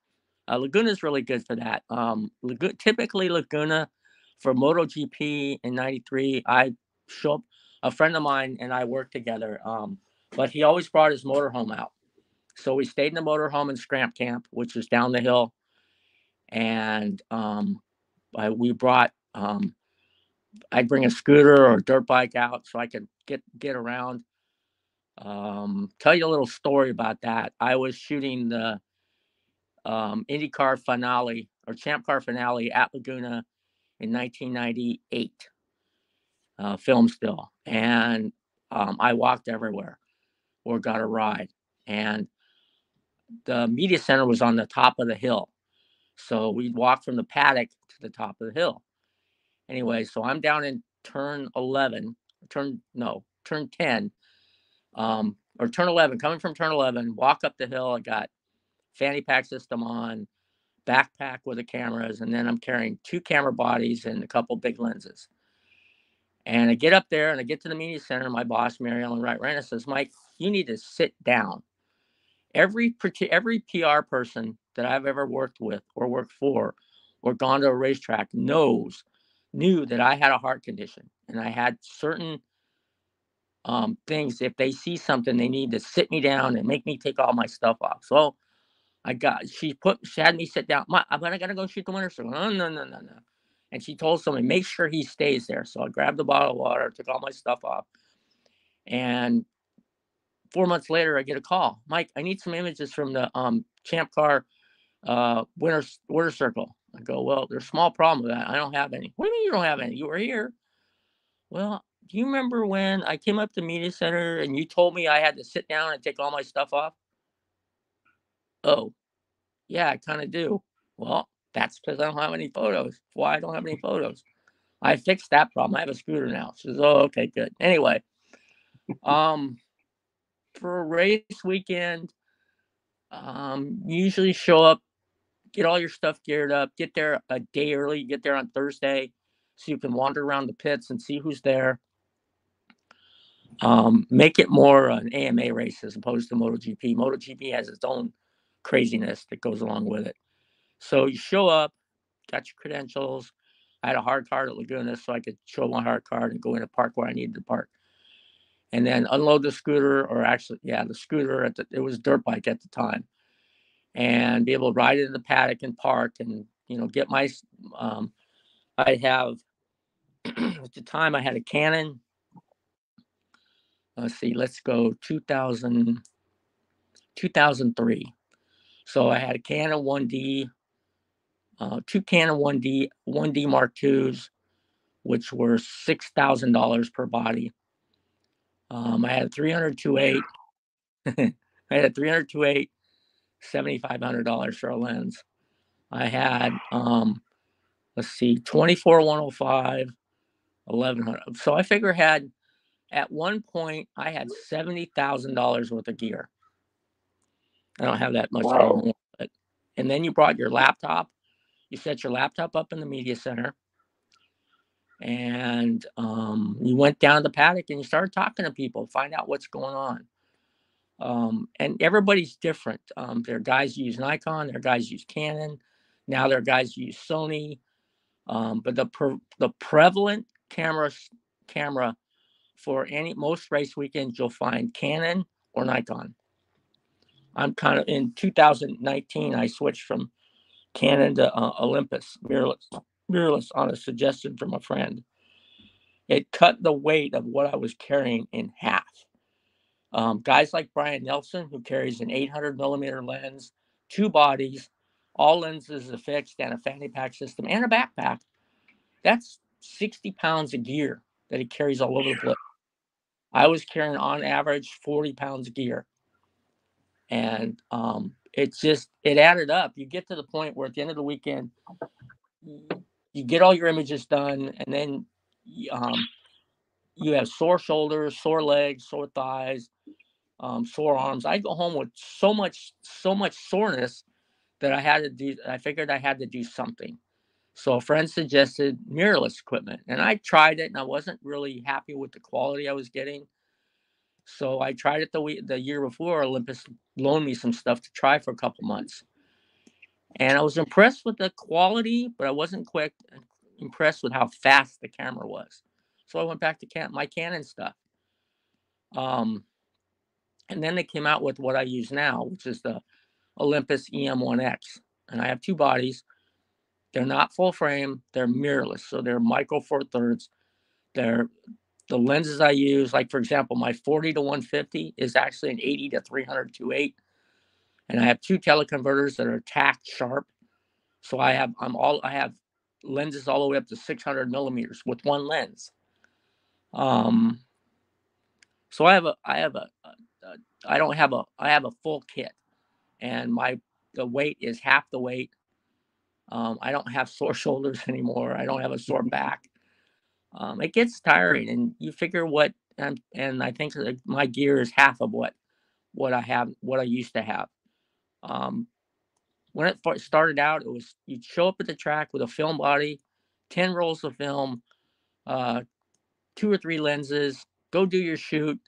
Uh, Laguna is really good for that. Um, Laguna, typically Laguna for MotoGP in '93, I show up. A friend of mine and I worked together. Um, but he always brought his motorhome out. So we stayed in the motorhome in Scramp Camp, which is down the hill, and um, I, we brought. Um, I'd bring a scooter or a dirt bike out so I could get get around. Um, tell you a little story about that. I was shooting the um, IndyCar finale or Champ Car finale at Laguna in 1998, uh, film still, and um, I walked everywhere or got a ride. And the media center was on the top of the hill. So we'd walk from the paddock to the top of the hill. Anyway, so I'm down in turn 11, turn, no, turn 10, um, or turn 11, coming from turn 11, walk up the hill. I got fanny pack system on, backpack with the cameras, and then I'm carrying two camera bodies and a couple big lenses. And I get up there and I get to the media center. My boss, Mary Ellen Wright Rana, says, Mike, you need to sit down. Every every PR person that I've ever worked with or worked for or gone to a racetrack knows knew that I had a heart condition and I had certain um, things. If they see something, they need to sit me down and make me take all my stuff off. So I got she put she had me sit down. My, I'm gonna gotta go shoot the winter circle. No, no, no, no, no. And she told someone, make sure he stays there. So I grabbed the bottle of water, took all my stuff off, and four months later, I get a call. Mike, I need some images from the um, Champ Car uh, winter winter circle. I go, well, there's a small problem with that. I don't have any. What do you mean you don't have any? You were here. Well, do you remember when I came up to media center and you told me I had to sit down and take all my stuff off? Oh, yeah, I kind of do. Well, that's because I don't have any photos. Why I don't have any photos? I fixed that problem. I have a scooter now. She says, "Oh, okay, good." Anyway, um, for a race weekend, um, usually show up, get all your stuff geared up, get there a day early, get there on Thursday so you can wander around the pits and see who's there. Um, make it more an AMA race as opposed to MotoGP. MotoGP has its own craziness that goes along with it. So you show up, got your credentials. I had a hard card at Laguna, so I could show my hard card and go in a park where I needed to park and then unload the scooter or actually yeah the scooter at the, it was dirt bike at the time and be able to ride in the paddock and park and you know get my um, i have at the time i had a canon let's see let's go 2000 2003 so i had a canon 1d uh, two canon 1d 1d mark iis which were $6000 per body um, I had a 300 2.8. I had a 300 2.8, $7,500 for a lens. I had, um, let's see, 24 105, 1100. So I figure I had At one point, I had seventy thousand dollars worth of gear. I don't have that much Wow. anymore. But, and then you brought your laptop. You set your laptop up in the media center, and um, you went down to the paddock and you started talking to people, find out what's going on. Um, and everybody's different. Um, there are guys who use Nikon, there are guys who use Canon, now there are guys who use Sony. Um, but the pre- the prevalent camera camera for any most race weekends you'll find Canon or Nikon. I'm kind of in 2019. I switched from Canon to uh, Olympus mirrorless mirrorless on a suggestion from a friend. It cut the weight of what I was carrying in half. Um, guys like Brian Nelson, who carries an 800 millimeter lens, two bodies, all lenses affixed, and a fanny pack system and a backpack. That's 60 pounds of gear that he carries all over the place. I was carrying on average 40 pounds of gear. And um, it's just, it added up. You get to the point where at the end of the weekend, you get all your images done, and then um, you have sore shoulders, sore legs, sore thighs, um, sore arms. I go home with so much, so much soreness that I had to do. I figured I had to do something. So a friend suggested mirrorless equipment, and I tried it, and I wasn't really happy with the quality I was getting. So I tried it the week, the year before. Olympus loaned me some stuff to try for a couple months, and I was impressed with the quality, but I wasn't quick impressed with how fast the camera was. So I went back to can- my Canon stuff. Um, and then they came out with what I use now, which is the Olympus EM1X. And I have two bodies. They're not full frame, they're mirrorless. So they're micro four thirds. They're the lenses I use, like for example, my 40 to 150 is actually an 80 to 300 2.8. And I have two teleconverters that are tacked sharp. So I have I'm all I have lenses all the way up to 600 millimeters with one lens. Um, so I have a I have a, a, a I don't have a I have a full kit, and my the weight is half the weight. Um, I don't have sore shoulders anymore. I don't have a sore back. Um, it gets tiring, and you figure what and and I think my gear is half of what what I have what I used to have. Um, when it started out, it was you'd show up at the track with a film body, ten rolls of film, uh, two or three lenses, go do your shoot,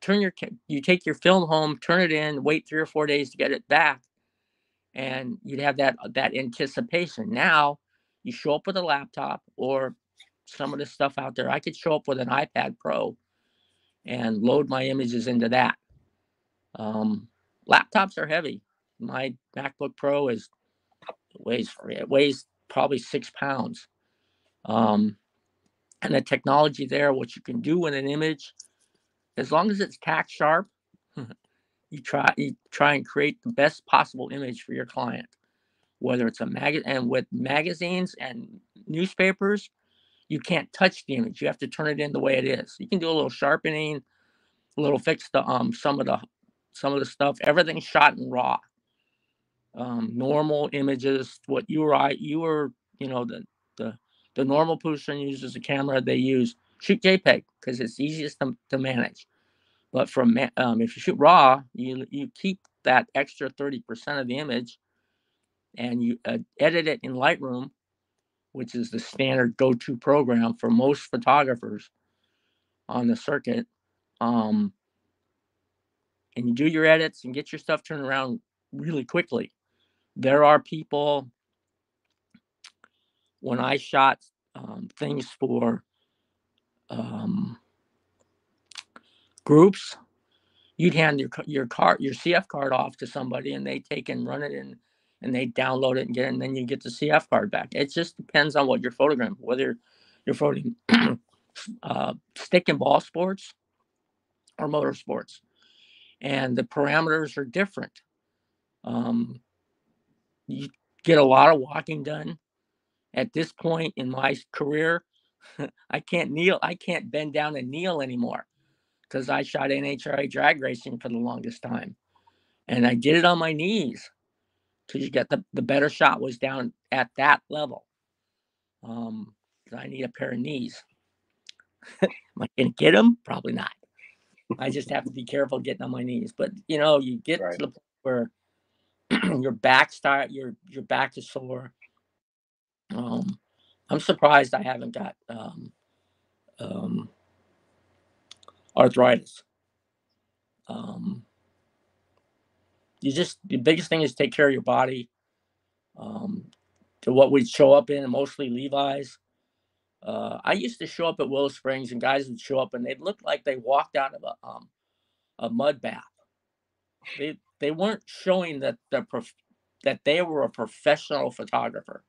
turn your you take your film home, turn it in, wait three or four days to get it back, and you'd have that that anticipation. Now you show up with a laptop or some of the stuff out there. I could show up with an iPad Pro and load my images into that. Um, laptops are heavy. My MacBook Pro is weighs it weighs probably six pounds. Um, and the technology there, what you can do with an image, as long as it's tack sharp, you try you try and create the best possible image for your client. Whether it's a mag and with magazines and newspapers, you can't touch the image. You have to turn it in the way it is. You can do a little sharpening, a little fix the um some of the some of the stuff. Everything's shot in raw. Um, normal images, what you were I you were, you know, the the the normal person uses a camera, they use shoot JPEG because it's easiest to, to manage. But from um, if you shoot raw, you you keep that extra thirty percent of the image, and you uh, edit it in Lightroom, which is the standard go-to program for most photographers on the circuit. Um, and you do your edits and get your stuff turned around really quickly. There are people when I shot um, things for um, groups, you'd hand your your card, your CF card off to somebody, and they take and run it in, and they download it and get, it, and then you get the CF card back. It just depends on what you're photographing, whether you're photographing uh, stick and ball sports or motorsports, and the parameters are different. Um, you get a lot of walking done. At this point in my career, I can't kneel. I can't bend down and kneel anymore because I shot NHRA drag racing for the longest time, and I did it on my knees because you get the the better shot was down at that level. Um, I need a pair of knees. Am I going to get them? Probably not. I just have to be careful getting on my knees. But you know, you get right. to the point where your back start your your back is sore. Um, I'm surprised I haven't got um, um, arthritis. Um, you just the biggest thing is take care of your body. Um, to what we'd show up in, mostly Levi's. Uh, I used to show up at Willow Springs, and guys would show up, and they'd look like they walked out of a um, a mud bath. They they weren't showing that the prof- that they were a professional photographer,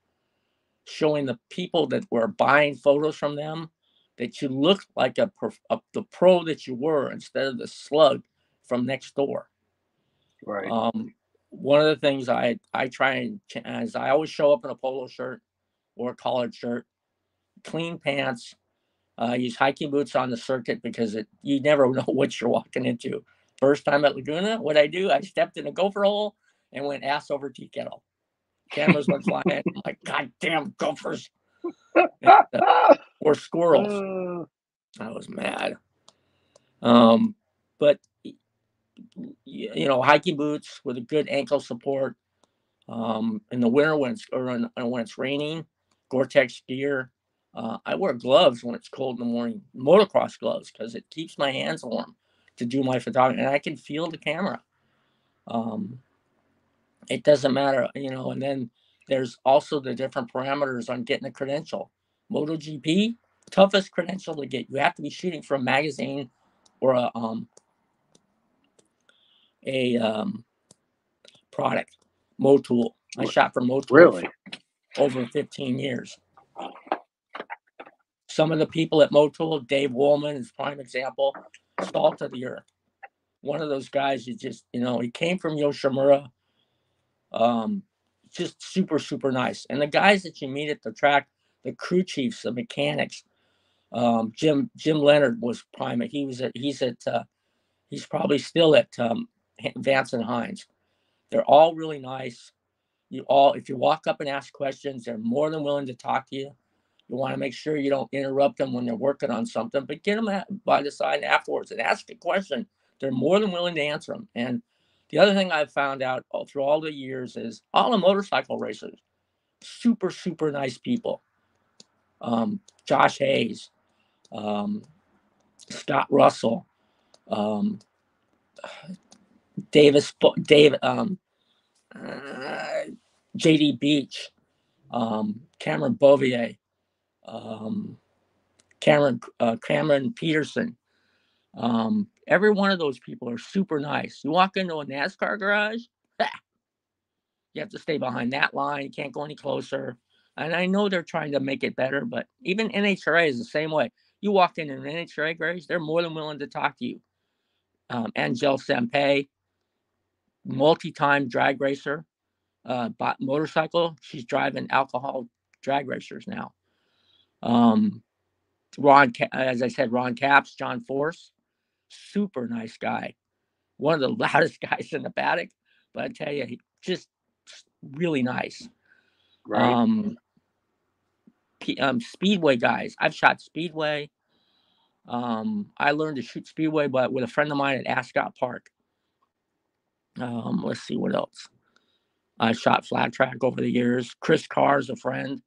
showing the people that were buying photos from them that you looked like a, a the pro that you were instead of the slug from next door. Right. Um, one of the things I I try and as I always show up in a polo shirt or a collared shirt, clean pants. Uh, use hiking boots on the circuit because it you never know what you're walking into. First time at Laguna, what I do, I stepped in a gopher hole and went ass over tea kettle. Cameras went flying. I'm like, God damn gophers. or squirrels. I was mad. Um, but you know, hiking boots with a good ankle support. Um, in the winter when it's or in, when it's raining, Gore-Tex gear. Uh, I wear gloves when it's cold in the morning, motocross gloves, because it keeps my hands warm to do my photography, and I can feel the camera. Um, it doesn't matter, you know. And then there's also the different parameters on getting a credential. MotoGP, toughest credential to get. You have to be shooting for a magazine or a um, a um, product, Motul. I shot for Motul really? over 15 years. Some of the people at Motul, Dave Woolman is prime example, salt of the earth. One of those guys you just, you know, he came from Yoshimura. Um, just super, super nice. And the guys that you meet at the track, the crew chiefs, the mechanics, um, Jim Jim Leonard was prime. He was at he's at uh, he's probably still at um, Vance and Hines. They're all really nice. You all, if you walk up and ask questions, they're more than willing to talk to you. You want to make sure you don't interrupt them when they're working on something, but get them at, by the side afterwards and ask a question. They're more than willing to answer them. And the other thing I've found out through all the years is all the motorcycle racers, super, super nice people. Um, Josh Hayes, um, Scott Russell, um, Davis, Dave, um, uh, JD Beach, um, Cameron Beaubier, um, Cameron uh, Cameron Petersen. Um, every one of those people are super nice. You walk into a NASCAR garage, you have to stay behind that line. You can't go any closer. And I know they're trying to make it better, but even NHRA is the same way. You walk in an NHRA garage, they're more than willing to talk to you. Um, Angelle Sampey, multi-time drag racer, uh, motorcycle. She's driving alcohol drag racers now. Um, Ron, as I said, Ron Capps, John Force, super nice guy, one of the loudest guys in the paddock. But I tell you, he just really nice. Right. Um, um, speedway guys. I've shot speedway. Um, I learned to shoot speedway, but with a friend of mine at Ascot Park. Um, let's see what else. I shot flat track over the years. Chris Carr is a friend,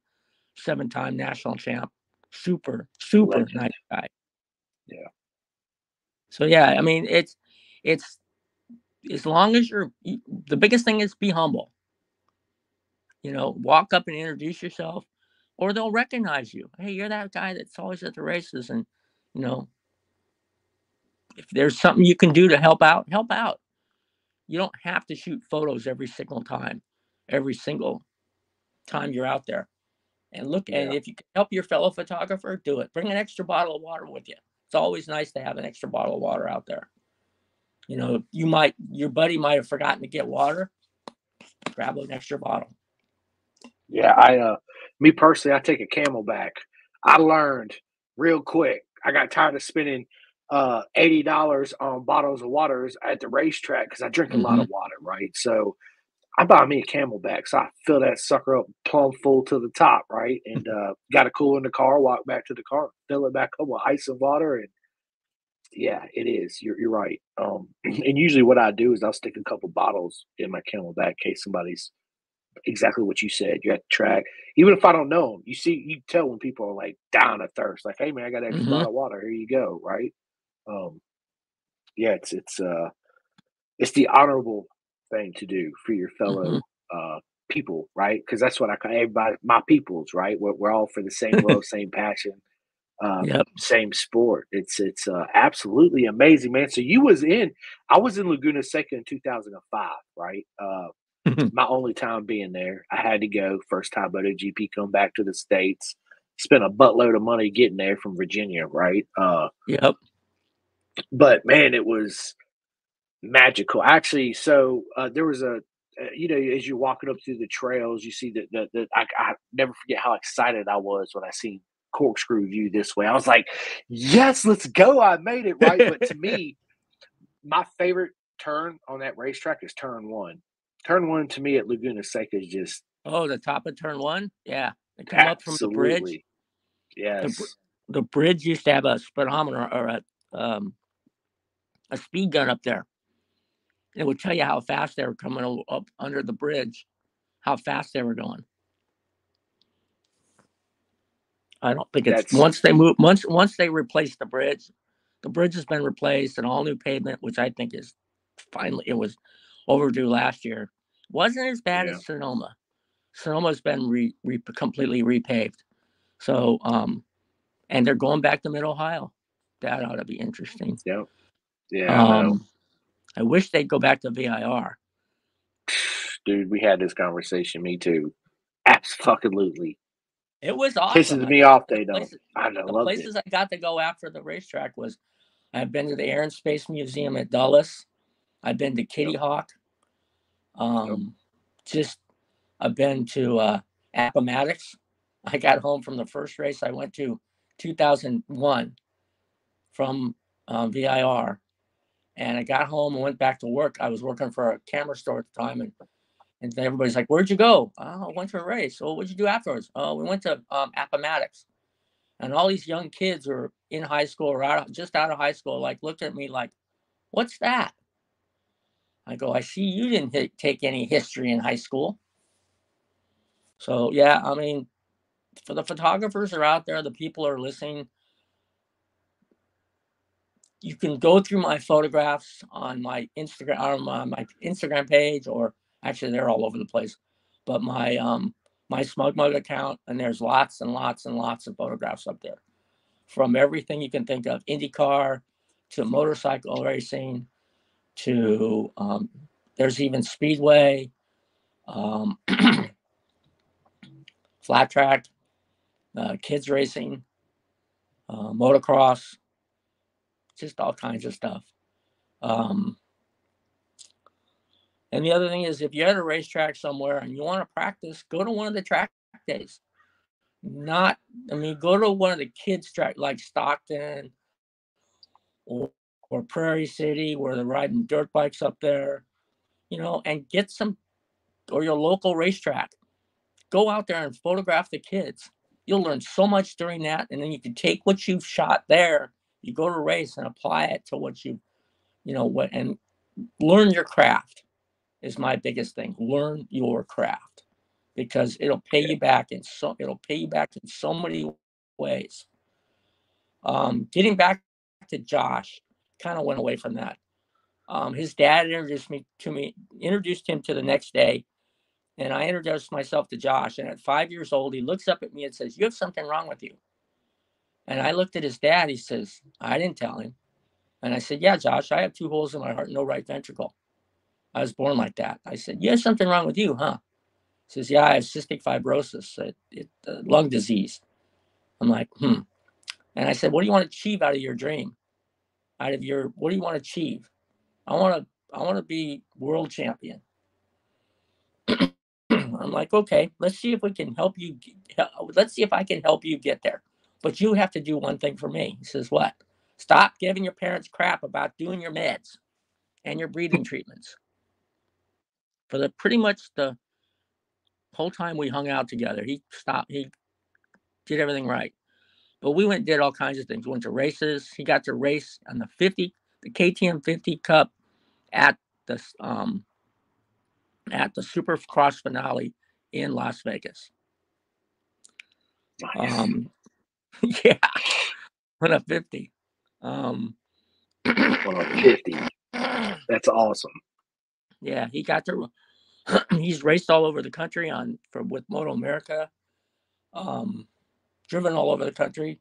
seven time national champ. Super, super Legend. nice guy. Yeah. So yeah, I mean it's it's as long as you're the biggest thing is be humble. You know, walk up and introduce yourself, or they'll recognize you. Hey, you're that guy that's always at the races, and you know, if there's something you can do to help out, help out you don't have to shoot photos every single time, every single time you're out there. And look, yeah. and if you can help your fellow photographer, do it. Bring an extra bottle of water with you. It's always nice to have an extra bottle of water out there. You know, you might, your buddy might have forgotten to get water. Grab an extra bottle. Yeah, I, uh, me personally, I take a CamelBak. I learned real quick. I got tired of spending uh, eighty dollars on bottles of waters at the racetrack because I drink a mm-hmm. lot of water, right? So I bought me a CamelBak, so I fill that sucker up plumb full to the top, right? And uh, got a cooler in the car. Walk back to the car, fill it back up with ice and water, and yeah, it is. You're you're right. Um, and usually, what I do is I'll stick a couple bottles in my CamelBak in case somebody's exactly what you said. You have to track, even if I don't know them. You see, you tell when people are like down of thirst, like, "Hey man, I got extra Mhm. bottle of water. Here you go." Right? Um, yeah, it's it's uh, it's the honorable thing to do for your fellow Mhm. uh people, right? Because that's what I call everybody, my peoples, right? We're, we're all for the same love, same passion, uh, Yep. same sport. It's it's uh, absolutely amazing, man. So you was in, I was in Laguna Seca in 2005, right? Uh, my only time being there. I had to go. First time MotoGP come back to the States. Spent a buttload of money getting there from Virginia, right? Uh, Yep. but man, it was magical. Actually, so uh, there was a, uh, you know, as you're walking up through the trails, you see that the, the I, I never forget how excited I was when I seen Corkscrew View this way. I was like, yes, let's go. I made it right. but to me, my favorite turn on that racetrack is turn one. Turn one to me at Laguna Seca is just Oh, the top of turn one? Yeah. They come up from the bridge. absolutely yes. The bridge used to have a speedometer or a um a speed gun up there. It would tell you how fast they were coming up under the bridge, how fast they were going. I don't think it's That's- once they move once once they replace the bridge, the bridge has been replaced and all new pavement, which I think is finally it was overdue last year. Wasn't as bad Yeah. as Sonoma. Sonoma's been re, re, completely repaved. So um and they're going back to mid Ohio. That ought to be interesting. Yeah, yeah, Um, I wish they'd go back to VIR. dude. We had this conversation. Me too. Absolutely. It was awesome. Pisses me off. They The don't. I the love places it. I got to go after the racetrack was I've been to the Air and Space Museum at Dulles. I've been to Kitty Hawk. Um, just I've been to uh, Appomattox. I got home from the first race I went to 2001 from um, VIR, and I got home and went back to work. I was working for a camera store at the time, and and everybody's like, "Where'd you go?" Oh, I went to a race. Well, what'd you do afterwards? Oh, we went to um, Appomattox, and all these young kids who are in high school or out, just out of high school, like looked at me like, "What's that?" I go, "I see you didn't hi- take any history in high school." So yeah, I mean, for the photographers are out there, the people are listening. You can go through my photographs on my Instagram on my, Instagram page, or actually they're all over the place. But my um my SmugMug account, and there's lots and lots and lots of photographs up there, from everything you can think of, IndyCar to motorcycle racing, to um, there's even speedway, um, flat track, uh, kids racing, uh, motocross, just all kinds of stuff. Um, and the other thing is, if you're at a racetrack somewhere and you want to practice, go to one of the track days. Not, I mean, go to one of the kids' track like Stockton or, or Prairie City where they're riding dirt bikes up there, you know, and get some, or your local racetrack. Go out there and photograph the kids. You'll learn so much during that, and then you can take what you've shot there. You go to race and apply it to what you, you know, what and learn your craft is my biggest thing. Learn your craft because it'll pay you back in so it'll pay you back in so many ways. Um, getting back to Josh, kind of went away from that. Um, his dad introduced me to me, introduced him to the next day, and I introduced myself to Josh. And at five years old, he looks up at me and says, "You have something wrong with you." And I looked at his dad. He says, "I didn't tell him." And I said, "Yeah, Josh, I have two holes in my heart, no right ventricle. I was born like that." I said, "You have something wrong with you, huh?" He says, "Yeah, I have cystic fibrosis, it, it, uh, lung disease." I'm like, "Hmm." And I said, "What do you want to achieve out of your dream? Out of your what do you want to achieve?" I want to I want to be world champion. I'm like, okay, let's see if we can help you. Let's see if I can help you get there. But you have to do one thing for me. He says, what? Stop giving your parents crap about doing your meds and your breathing treatments. for the pretty much the whole time we hung out together. He stopped. He did everything right. But we went and did all kinds of things. Went to races. He got to race on the 50, the KTM 50 Cup at the um at the Supercross finale in Las Vegas. Nice. Um, yeah, on a 50. Um, One on 50. That's awesome. yeah, he got to. he's raced all over the country on for with Moto America. Um, driven all over the country.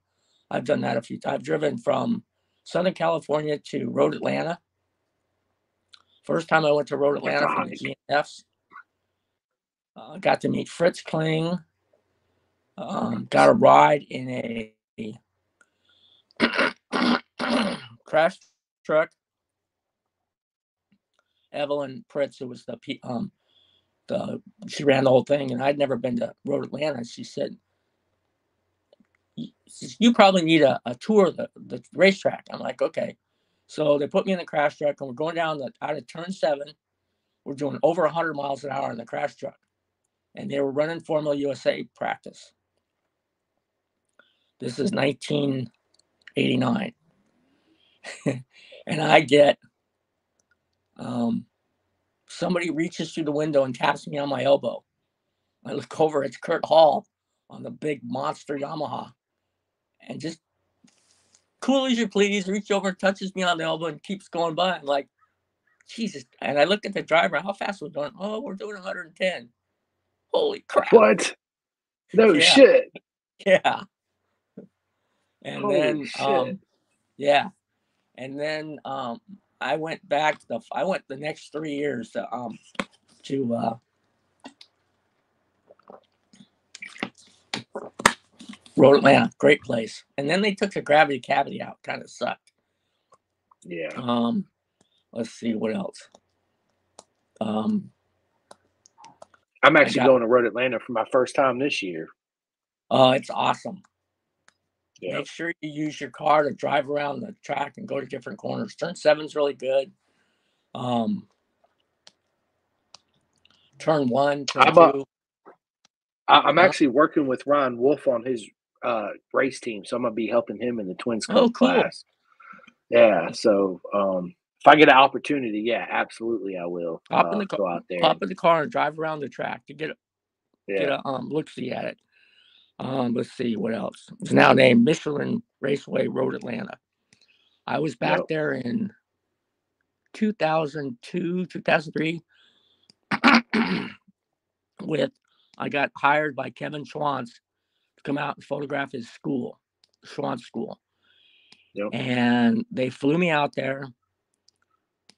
I've done that a few times. I've driven from Southern California to Road Atlanta. First time I went to Road Atlanta for nice. the EMFs. Uh, got to meet Fritz Kling. Um, got a ride in a crash truck. Evelyn Pritz, who was the um the she ran the whole thing, and I'd never been to Road Atlanta. She said, "You probably need a, a tour of the the racetrack." I'm like, "Okay." So they put me in the crash truck, and we're going down the out of turn seven. We're doing over 100 miles an hour in the crash truck, and they were running Formula USA practice. This is 1989, and I get um, somebody reaches through the window and taps me on my elbow. I look over, it's Kurt Hall on the big monster Yamaha. And just cool as you please, reach over touches me on the elbow and keeps going by. I'm like, Jesus. And I look at the driver, how fast we're going? Oh, we're doing 110. Holy crap. What? No Yeah. shit. Yeah. And Holy then um yeah. And then um I went back the I went the next three years to um to uh Road Atlanta, great place. And then they took the gravity cavity out, kind of sucked. Yeah. Um let's see what else. Um I'm actually got- going to Road Atlanta for my first time this year. oh it's awesome. Yeah. Make sure you use your car to drive around the track and go to different corners. Turn seven's really good. Um, turn one, turn I'm a- two. I, I'm actually working with Ryan Wolf on his uh, race team, so I'm gonna be helping him in the twins Oh, Cup cool. class. Yeah. So um, if I get an opportunity, yeah, absolutely, I will Hop in uh, the car- go out there. Hop in the car and drive around the track to get a get a um look see at it. Um, let's see what else. It's now named Michelin Raceway Road Atlanta. I was back Yep. there in 2002, 2003 with I got hired by Kevin Schwantz to come out and photograph his school, Schwantz School. Yep. And they flew me out there.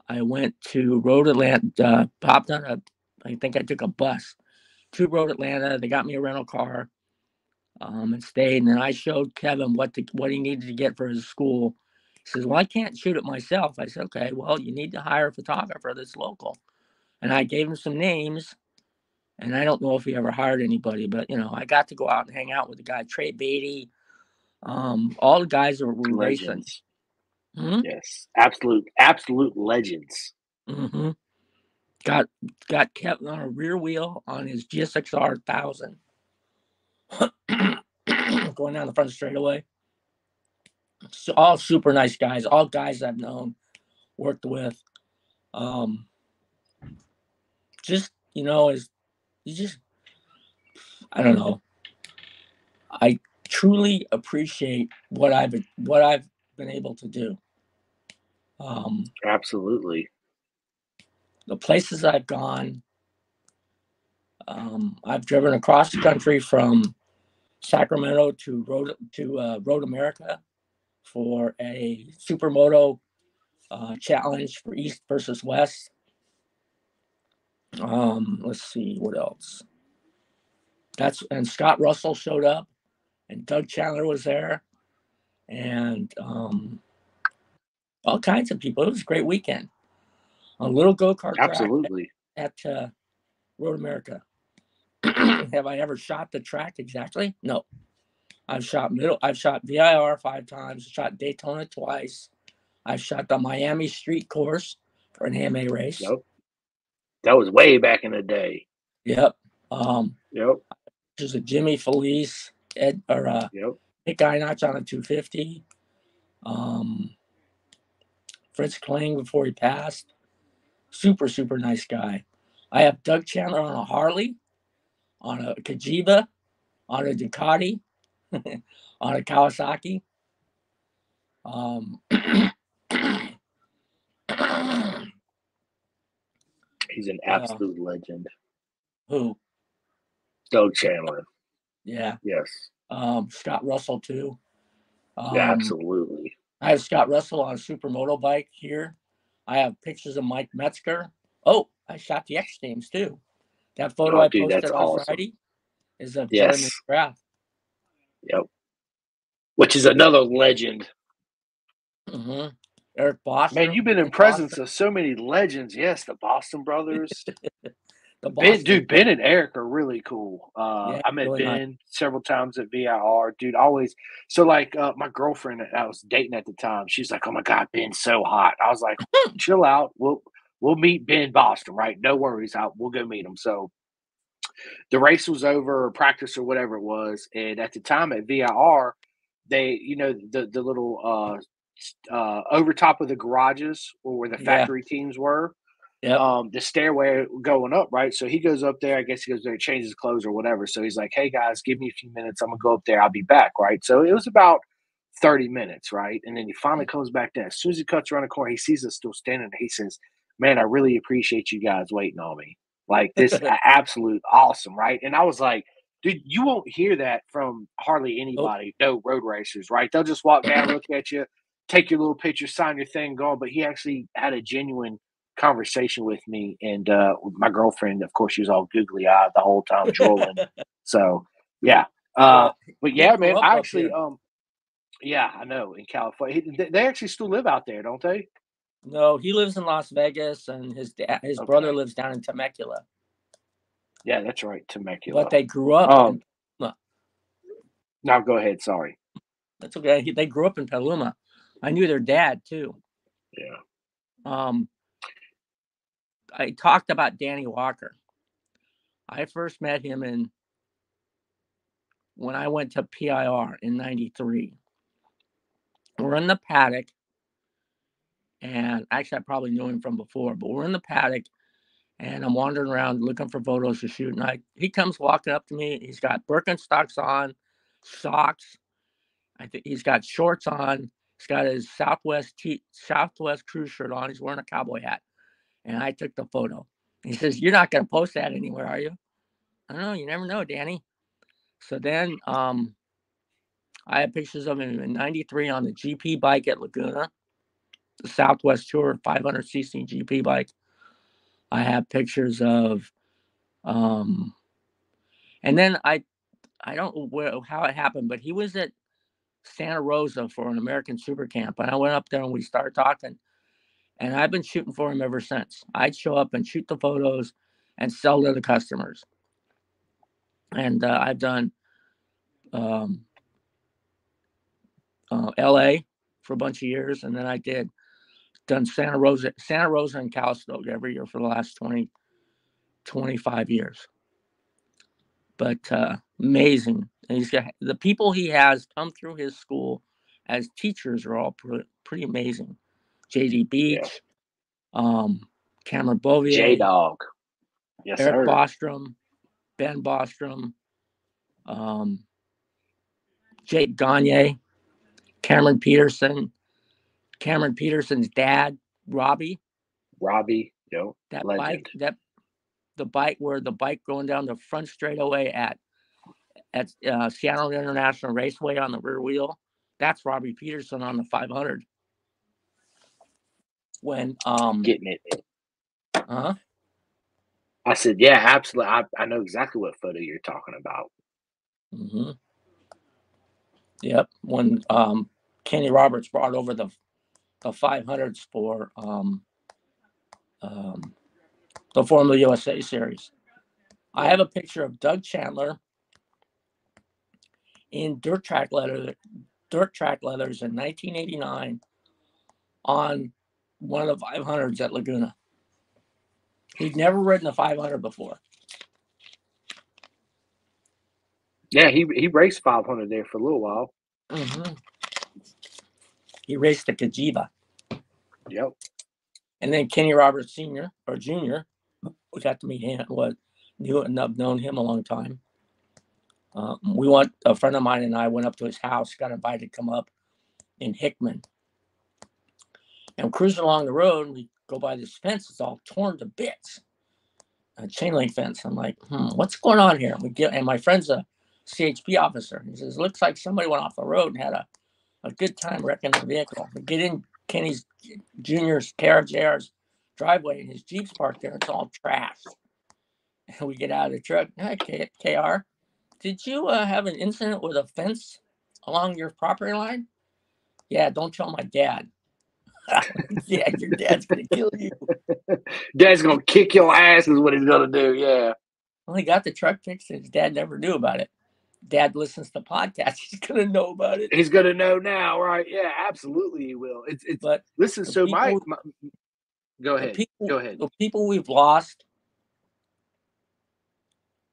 I went to Road Atlanta, uh, popped on a, I think I took a bus to Road Atlanta. They got me a rental car um, and stayed. And then I showed Kevin what to, what he needed to get for his school. He says, "Well, I can't shoot it myself." I said, "Okay, well, you need to hire a photographer that's local." And I gave him some names. And I don't know if he ever hired anybody, but you know, I got to go out and hang out with the guy Trey Beatty, um, all the guys were. Legends. Mhm. Yes. Absolute, absolute legends. hmm Got got Kevin on a rear wheel on his GSXR thousand, going down the front straightaway. So all super nice guys, all guys I've known, worked with. Um, just you know, is you just I don't know. I truly appreciate what I've what I've been able to do. Um, Absolutely. the places I've gone. Um, I've driven across the country from Sacramento to Road to uh, Road America for a supermoto uh, challenge for East versus West. Um, let's see what else. That's and Scott Russell showed up, and Doug Chandler was there, and um, all kinds of people. It was a great weekend. A little go kart Absolutely. at uh, Road America. Have I ever shot the track exactly? No. I've shot middle. I've shot VIR five times. Shot Daytona twice. I've shot the Miami Street Course for an AMA race. Yep. That was way back in the day. Yep. Um, Yep. Just a Jimmy Felice, Ed or uh, Yep. Nick Ienatsch on a 250. Um, Fritz Kling before he passed. Super, super nice guy. I have Doug Chandler on a Harley, on a Cagiva, on a Ducati, on a Kawasaki. Um, He's an Yeah. absolute legend. who? Doug Chandler. Yeah. Yes. Um, Scott Russell too. Um, Yeah, absolutely. I have Scott Russell on a supermoto bike here. I have pictures of Mike Metzger. Oh, I shot the X Games too. That photo Oh, I dude, posted that's on awesome. Friday is of Jeremy Yes. McGrath. Yep. Which is another legend. Mm-hmm. Eric Bostrom. Man, you've been in presence Bostrom. of so many legends. Yes, the Bostrom brothers. The Ben, dude, Ben and Eric are really cool. Uh, Yeah, I met really nice. Ben several times at VIR. Dude, always. So, like, uh, my girlfriend that I was dating at the time, she's like, "Oh my god, Ben's so hot." I was like, "Chill out. We'll we'll meet Ben Bostrom, right? No worries. I'll, we'll go meet him." So, the race was over, or practice or whatever it was, and at the time at VIR, they, you know, the the little uh, uh, over top of the garages or where the Yeah. factory teams were Yep. um, the stairway going up, right? So he goes up there. I guess he goes there, changes clothes or whatever. So he's like, "Hey guys, give me a few minutes. I'm gonna go up there. I'll be back." Right. So it was about thirty minutes, right? And then he finally comes back down. As soon as he cuts around the corner, he sees us still standing. there. He says, "Man, I really appreciate you guys waiting on me. Like this, absolute awesome, right?" And I was like. Dude, you won't hear that from hardly anybody. No road racers, right? They'll just walk down, look at you, take your little picture, sign your thing, go on. But he actually had a genuine conversation with me and uh my girlfriend of course she was all googly eyed the whole time trolling. so yeah uh but yeah man i actually um yeah i know in california they actually still live out there don't they No, he lives in Las Vegas, and his dad, his brother lives down in Temecula. yeah that's right temecula But they grew up. Um, in, now go ahead sorry that's okay. He- They grew up in Petaluma. I knew their dad too. yeah Um, I talked about Danny Walker. I first met him in when I went to PIR in '93. We're in the paddock, and actually, I probably knew him from before, but we're in the paddock, and I'm wandering around looking for photos to shoot. And I, he comes walking up to me. He's got Birkenstocks on, socks. I think he's got shorts on. He's got his Southwest t- Southwest cruise shirt on. He's wearing a cowboy hat, and I took the photo. He says, "You're not going to post that anywhere, are you?" I don't know. You never know, Danny. So then, um, I have pictures of him in '93 on the GP bike at Laguna, the Southwest Tour 500cc GP bike. I have pictures of, um, and then I, I don't know where how it happened, but he was at Santa Rosa for an American Super Camp, and I went up there and we started talking, and I've been shooting for him ever since. I'd show up and shoot the photos and sell to the customers, and uh, I've done um, uh, L.A. for a bunch of years, and then I did done Santa Rosa, Santa Rosa and Calistoga every year for the last 20, 25 years. But uh, amazing. And he's got the people he has come through his school as teachers are all pre- pretty amazing. JD Beach, um, Cameron Beaubier, j dog yes Eric sir Bostrom, Ben Bostrom, um, Jake Gagne, Cameron Petersen, Cameron Petersen's dad, Robbie. robbie yo That Legend. bike, that the bike where the bike going down the front straightaway at at uh, Seattle International Raceway on the rear wheel. That's Robbie Petersen on the 500. When um, getting it Huh? i said yeah absolutely I, I know exactly what photo you're talking about Mm-hmm. Yep. When um, Kenny Roberts brought over the the 500s for um, um, the Formula USA series. I have a picture of Doug Chandler in dirt track leather, dirt track leathers in 1989 on one of the 500s at Laguna. He'd never ridden a 500 before. Yeah, he he raced 500 there for a little while. Mm-hmm. He raced the Cagiva. Yep. And then Kenny Roberts Sr. or Jr. We got to meet him. Was knew and I've known him a long time. Um, we went. A friend of mine and I went up to his house. Got invited to come up in Hickman. And cruising along the road, we go by this fence. It's all torn to bits. A chain link fence. I'm like, hmm, what's going on here? We get, and my friend's a CHP officer. He says, looks like somebody went off the road and had a, a good time wrecking the vehicle. We get in Kenny's Junior's KRJR's driveway and his Jeep's parked there. It's all trash. And we get out of the truck. Hi, K- KR. Did you uh, have an incident with a fence along your property line? Yeah, don't tell my dad. yeah, your dad's gonna kill you. Dad's gonna kick your ass is what he's gonna do. Yeah. Well, he got the truck fixed. and His dad never knew about it. Dad listens to podcasts. He's gonna know about it. He's gonna know now, right? Yeah, absolutely, he will. It's it's. But listen, so people- my, my go ahead. people, Go ahead. the people we've lost,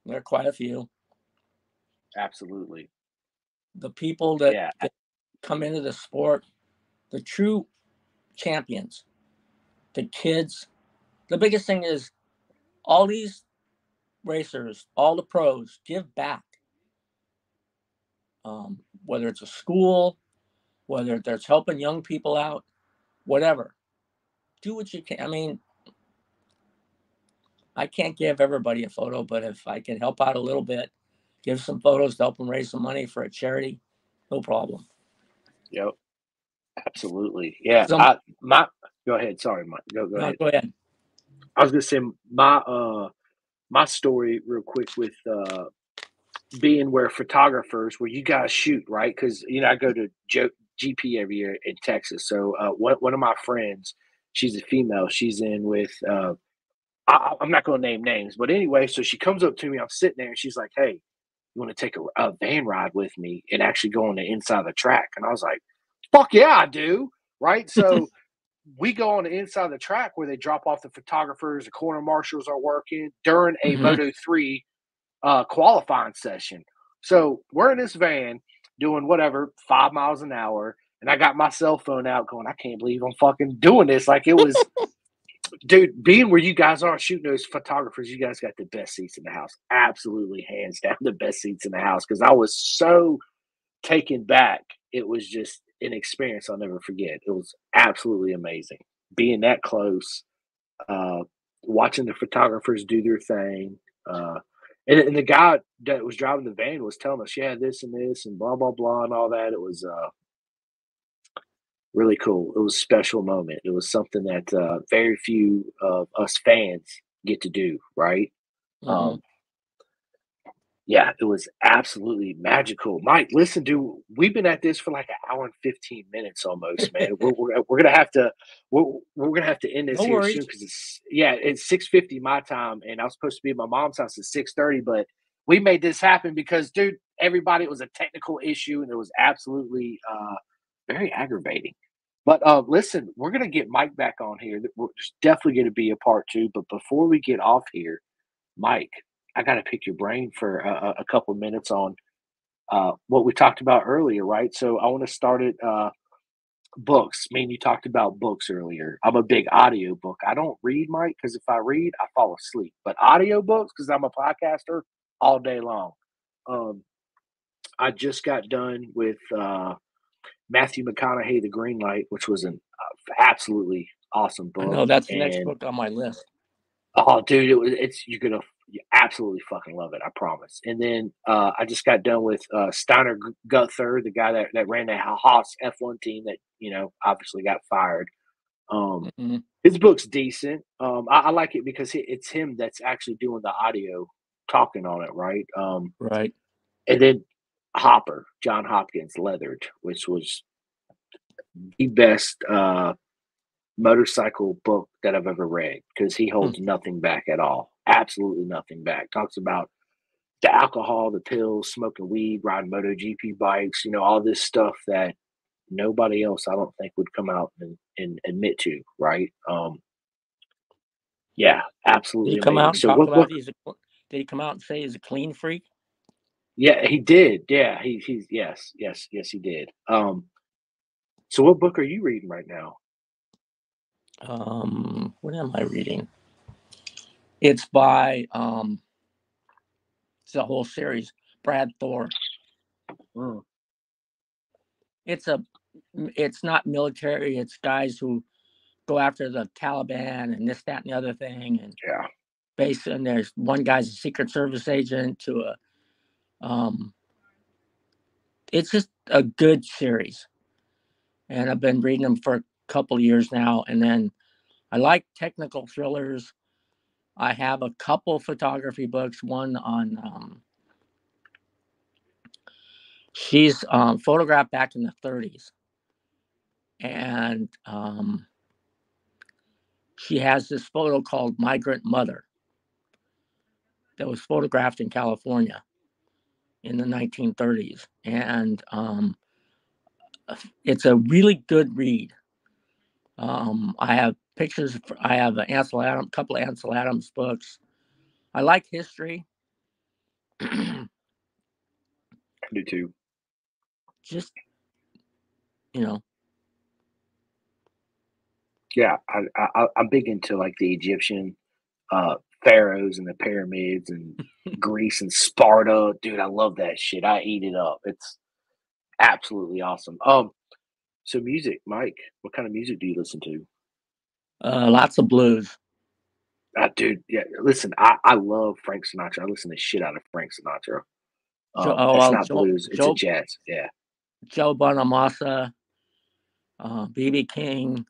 there are quite a few. Absolutely. The people that, Yeah. that come into the sport, the true champions, the kids. The biggest thing is all these racers, all the pros give back. Um, whether it's a school, whether there's helping young people out, whatever. Do what you can. I mean, I can't give everybody a photo, but if I can help out a little bit, give some photos to help them raise some money for a charity, no problem. Yep. Absolutely. Yeah. Some- I, my go ahead. Sorry, Mike. Go go No, ahead. go ahead. I was gonna say my uh my story real quick with uh being where photographers where you guys shoot right because you know I go to GP every year in Texas. So uh, one one of my friends, she's a female. She's in with uh I, I'm not gonna name names, but anyway, so she comes up to me. I'm sitting there and she's like, "Hey, you want to take a, a van ride with me and actually go on the inside of the track?" And I was like, "Fuck yeah, I do!" Right? So we go on the inside of the track where they drop off the photographers, the corner marshals are working during a Mhm. Moto 3 uh, qualifying session. So we're in this van doing whatever, five miles an hour. And I got my cell phone out going, I can't believe I'm fucking doing this. Like it was, dude, being where you guys are shooting those photographers, you guys got the best seats in the house. Absolutely, hands down, the best seats in the house. Cause I was so taken back. It was just an experience I'll never forget. It was absolutely amazing being that close, uh, watching the photographers do their thing. Uh, and, and the guy that was driving the van was telling us, yeah, this and this and blah, blah, blah, and all that. It was uh, really cool. It was a special moment. It was something that uh, very few of us fans get to do, right? Mhm. Um, yeah, it was absolutely magical. Mike, listen, dude, we've been at this for like an hour and fifteen minutes almost, man. we're, we're, we're gonna have to we're, we're gonna have to end this No here worries. soon because it's yeah, it's six fifty my time, and I was supposed to be at my mom's house at six thirty, but we made this happen because, dude, everybody it was a technical issue, and it was absolutely uh, very aggravating. But uh, listen, we're gonna get Mike back on here. There's definitely gonna be a part two. But before we get off here, Mike, I got to pick your brain for a, a- couple of minutes on uh, what we talked about earlier, right? So I want to start at uh, books. I mean, you talked about books earlier. I'm a big audio book. I don't read, Mike, because if I read, I fall asleep. But audio books, because I'm a podcaster, all day long. Um, I just got done with uh, Matthew McConaughey, The Green Light, which was an uh, absolutely awesome book. know that's the next book on my list. Oh, dude, it was it's you're gonna you absolutely fucking love it. I promise. And then uh, I just got done with uh, Steiner Gunther, the guy that, that ran the Haas F1 team that you know obviously got fired. Um, Mhm. his book's decent. Um, I, I like it because it, it's him that's actually doing the audio talking on it, right? Um, Right. and then Hopper, John Hopkins, Leathered, which was the best uh, motorcycle book that I've ever read because he holds nothing back at all. Absolutely nothing back. Talks about the alcohol, the pills, smoking weed, riding MotoGP bikes, you know, all this stuff that nobody else I don't think would come out and, and admit to, right? Um, Yeah, absolutely. Did he come amazing. out and So talk what about book? he's a, did he come out and say he's a clean freak? Yeah, he did. Yeah, he he's yes, yes, yes, he did. Um, so what book are you reading right now? Um, what am I reading? It's by um it's a whole series. Brad Thor. Mm, It's a it's not military, it's guys who go after the Taliban and this, that, and the other thing. And yeah, based and there's one guy's a secret service agent to a um it's just a good series. And I've been reading them for a couple years now. And then I like technical thrillers. I have a couple photography books, one on um she's um photographed back in the 30s. And um she has this photo called Migrant Mother that was photographed in California in the 1930s. And um, it's a really good read. Um, I have pictures, I have an Ansel Adams, couple of Ansel Adams books. I like history. I do too. Just, you know, Yeah, I, I I'm big into like the Egyptian uh pharaohs and the pyramids and Greece and Sparta. Dude, I love that shit. I eat it up. It's absolutely awesome. Um, so music, Mike. What kind of music do you listen to? Uh, lots of blues. Uh, dude, yeah. Listen, I I love Frank Sinatra. I listen to shit out of Frank Sinatra. Um, oh, it's not Joe- blues. It's Joe- a jazz. Yeah, Joe Bonamassa, uh, BB King,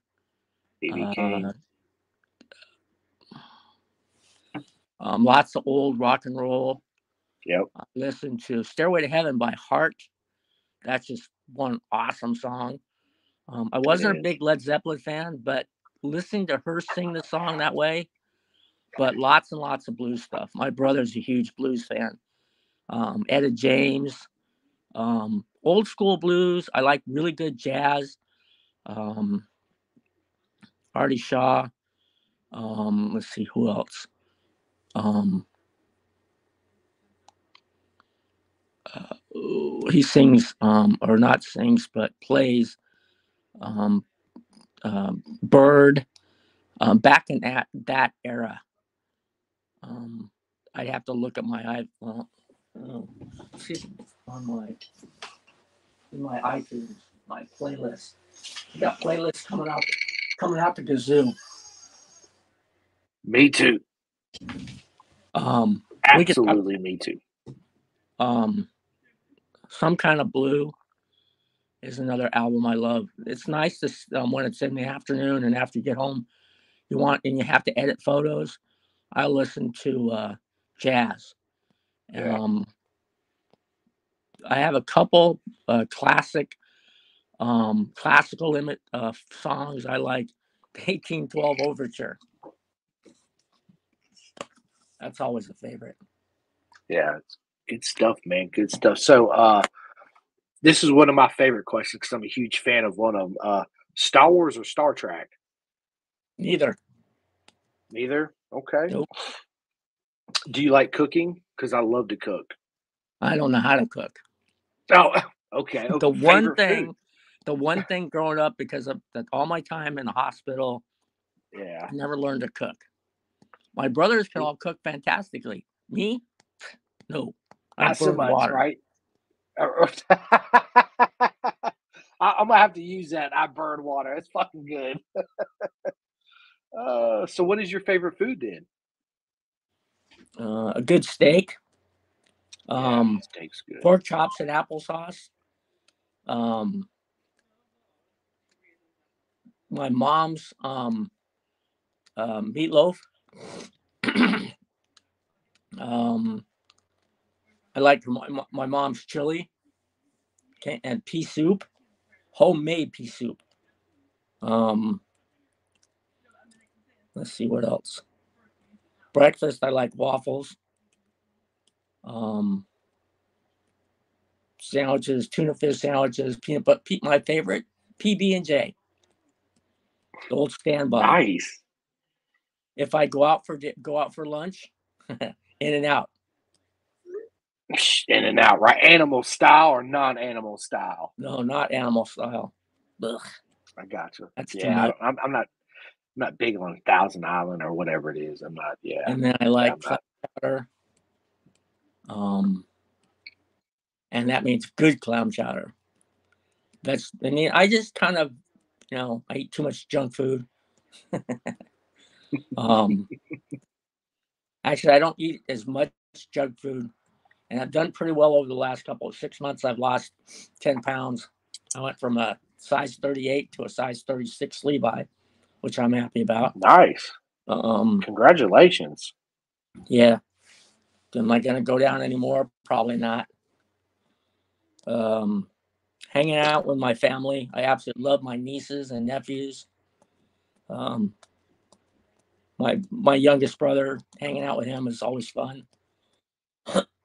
BB uh, King. um, lots of old rock and roll. Yep. I listened to Stairway to Heaven by Heart. That's just one awesome song. Um, I wasn't a big Led Zeppelin fan, but listening to her sing the song that way, but lots and lots of blues stuff. My brother's a huge blues fan. Um, Etta James, um, old school blues. I like really good jazz. Um, Artie Shaw. Um, let's see who else. Um, uh, he sings, um, or not sings, but plays. Um, um, Bird. Um, back in that that era. Um, I'd have to look at my i well, oh, see if it's on my in my iTunes my playlist. I got playlists coming out coming out to Gazoo. Me too. Um, We could Absolutely, me too. um, some kind of blue is another album I love. It's nice to um, when it's in the afternoon and after you get home, you want and you have to edit photos. I listen to uh, jazz. Yeah. Um, I have a couple uh, classic, um, classical limit uh, songs I like. The 1812 Overture. That's always a favorite. Yeah, it's good stuff, man. Good stuff. So, uh, this is one of my favorite questions because I'm a huge fan of one of them. Uh, Star Wars or Star Trek? Neither. Neither. Okay. Nope. Do you like cooking? Because I love to cook. I don't know how to cook. Oh, okay. the one Favorite thing food? the one thing growing up because of the, all my time in the hospital Yeah. i never learned to cook my brothers can all cook fantastically me no I Not so much, water. right? I, I'm gonna have to use that. I burn water. It's fucking good. uh, so, what is your favorite food then? uh, a good steak Yeah, um steak's good. pork chops and applesauce um my mom's um uh, meatloaf um i like my, my- mom's chili. Okay, and pea soup homemade pea soup. Um let's see what else. Breakfast i like waffles. Um sandwiches tuna fish sandwiches peanut butter my favorite pb and j. The old standby Nice. if I go out for go out for lunch, in and out. In and out, right? Animal style or non-animal style? No, not animal style. Ugh, I got you. that's Yeah, I I'm, I'm not. I'm not big on Thousand Island or whatever it is. I'm not. Yeah. And then I like clam chowder. Um, and that means good clam chowder. That's I mean I just kind of you know I eat too much junk food. um, actually, I don't eat as much junk food, and I've done pretty well over the last couple of six months. I've lost ten pounds. I went from a size 38 to a size 36 Levi, which I'm happy about. Nice. Um, Congratulations. yeah. Am I gonna go down anymore? Probably not. Um, hanging out with my family. I absolutely love my nieces and nephews. Um, my my youngest brother, hanging out with him is always fun.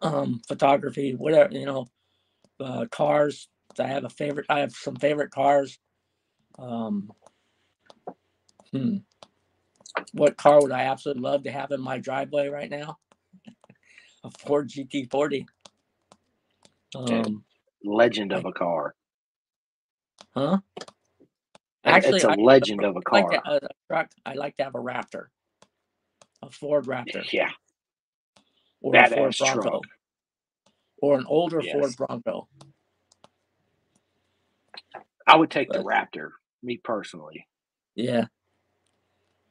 Um, photography, whatever you know, uh, cars. I have a favorite. I have some favorite cars. Um, hmm. What car would I absolutely love to have in my driveway right now? a Ford GT40. Um, Legend of a car. huh? Actually, it's a I- legend of a I like car. to, a truck. I like to have a Raptor, a Ford Raptor, Yeah, or a Ford Bronco, truck. or an older Ford Bronco. I would take the Raptor. Me personally, Yeah.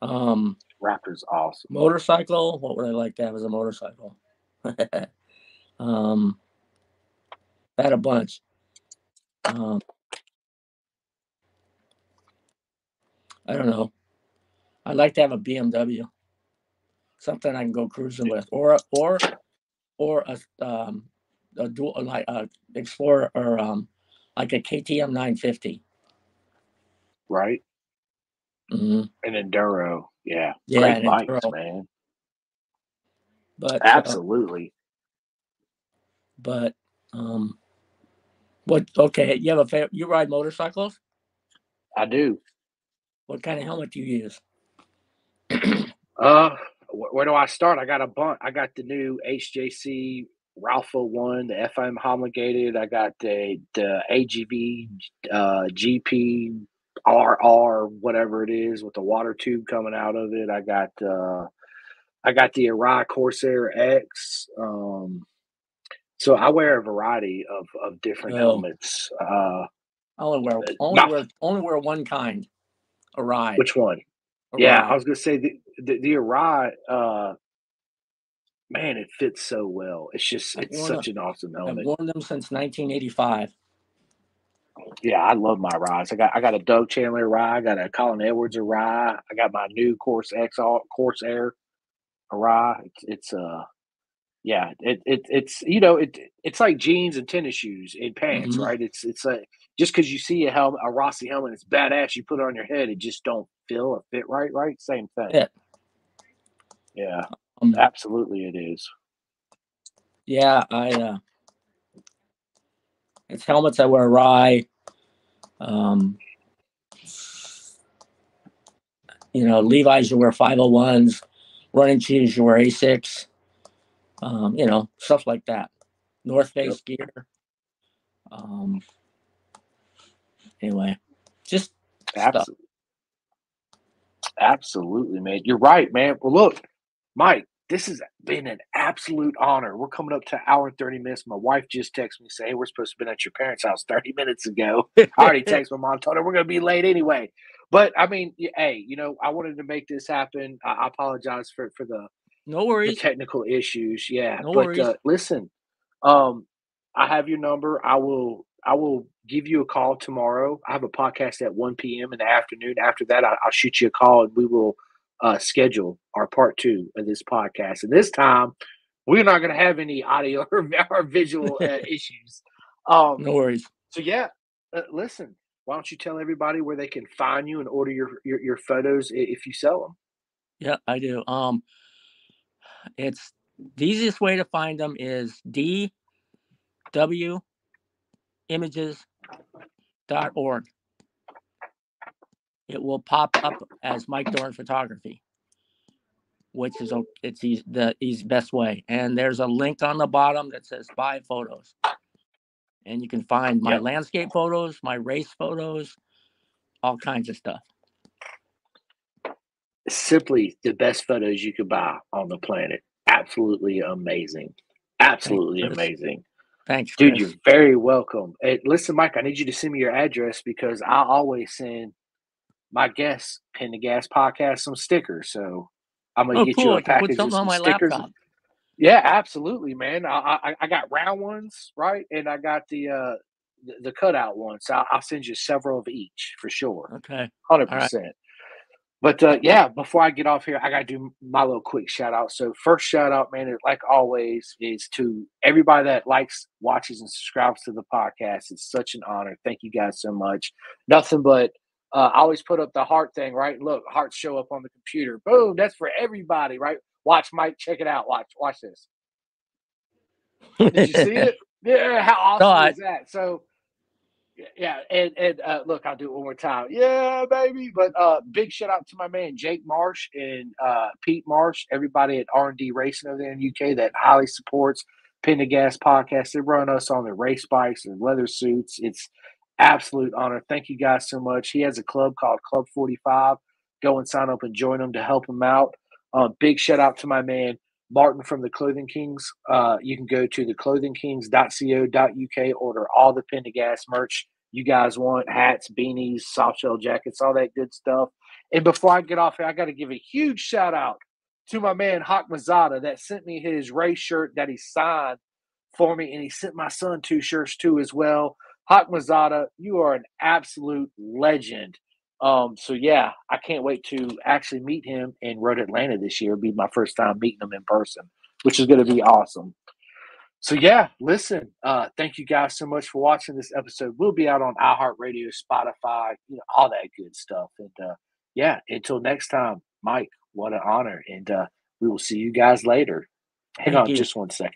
Um, Raptor's awesome. motorcycle. What would I like to have as a motorcycle? um, I had a bunch. Um, I don't know. I'd like to have a BMW, something I can go cruising with, or or or a um a dual like a Explorer or um like a KTM 950. Right? Mm-hmm. An Enduro. Yeah. Yeah, Great bikes, Enduro. man. But uh, Absolutely. but um, what? Okay, you have a favorite? You ride motorcycles? I do. What kind of helmet do you use? Uh, where do I start? I got a bunch. I got the new HJC RPHA one, the FM homologated. I got the the AGV uh, GP RR, whatever it is, with the water tube coming out of it. I got uh, I got the Arai Corsair X. Um, so I wear a variety of of different Oh. helmets. Uh, I only wear Uh, only not- wear only wear one kind. Arai. which one? Yeah, I was gonna say the the, the Arai. Uh, man, it fits so well. It's just it's such an awesome helmet. I've worn them since 1985. Yeah, I love my Arais. I got I got a Doug Chandler Arai. I got a Colin Edwards Arai. I got my new Course X Course Air Arai. It's, it's uh yeah, it, it it's you know it it's like jeans and tennis shoes and pants, Mhm. right? It's it's like just because you see a helmet, a Rossi helmet, it's badass. You put it on your head, it just don't feel or fit right, right? Same thing. Yeah. Yeah, Um, absolutely, it is. yeah, I uh, it's helmets I wear rye. Um, you know, Levi's you wear 501s, running shoes you wear Asics. Um, you know, stuff like that. North Face gear. Um, anyway, just. Absolutely. Absolutely, man. You're right, man. Well, look, Mike, this has been an absolute honor. We're coming up to an hour and 30 minutes. My wife just texted me saying, hey, we're supposed to have been at your parents' house 30 minutes ago. I already texted my mom, told her we're going to be late anyway. But I mean, hey, you know, I wanted to make this happen. I, apologize for, for the, no the worries. technical issues. Yeah. No but worries. uh, listen, um, I have your number. I will I will give you a call tomorrow. I have a podcast at 1 p.m. in the afternoon. After that, I, I'll shoot you a call and we will uh, schedule our part two of this podcast. And this time, we're not going to have any audio or, or visual uh, issues. Um, No worries. so yeah, uh, listen. Why don't you tell everybody where they can find you and order your your, your photos if you sell them? Yeah, I do. Um, it's the easiest way to find them is dw dwimages.org. It will pop up as Mike Dorn Photography. which is it's the easy best way. And there's a link on the bottom that says buy photos, and you can find my yep. landscape photos, my race photos, all kinds of stuff. Simply the best photos you could buy on the planet. Absolutely amazing. Absolutely Thanks, amazing. Thanks, dude. You're very welcome. Hey, listen, Mike, I need you to send me your address because I always send my guest, Pin the Gas podcast some stickers. So I'm gonna oh, get cool. you a package of some stickers. Laptop. Yeah, absolutely, man. I, I, I got round ones, right, and I got the uh the, the cutout ones. I'll, I'll, send you several of each for sure. Okay, hundred percent. But uh, yeah, before I get off here, I got to do my little quick shout out. So, first shout out, man, like always, is to everybody that likes, watches, and subscribes to the podcast. It's such an honor. Thank you guys so much. Nothing but uh, I always put up the heart thing, right? Look, hearts show up on the computer. Boom, that's for everybody, right? Watch Mike, check it out. Watch, watch this. Did you see it? Yeah, how awesome is that? So, yeah, and and uh, look, I'll do it one more time. Yeah, baby. But uh, big shout out to my man Jake Marsh and uh, Pete Marsh, everybody at R and D Racing over there in the UK that highly supports Gas podcast. They run us on their race bikes and leather suits. It's absolute honor. Thank you guys so much. He has a club called Club 45. Go and sign up and join them to help him out. Uh, big shout out to my man Martin from the Clothing Kings. Uh, you can go to theclothingkings.co.uk, order all the Gas merch you guys want hats, beanies, soft shell jackets, all that good stuff. And before I get off here, I got to give a huge shout out to my man Hawk Mazada that sent me his race shirt that he signed for me, and he sent my son two shirts too as well. Hawk Mazada, you are an absolute legend. Um, so yeah, I can't wait to actually meet him in Road Atlanta this year. It'll be my first time meeting him in person, which is going to be awesome. So yeah, listen, uh, thank you guys so much for watching this episode. We'll be out on iHeartRadio, Spotify, you know, all that good stuff. And uh, yeah, until next time, Mike, what an honor. And uh, we will see you guys later. Hang thank on you. just one second.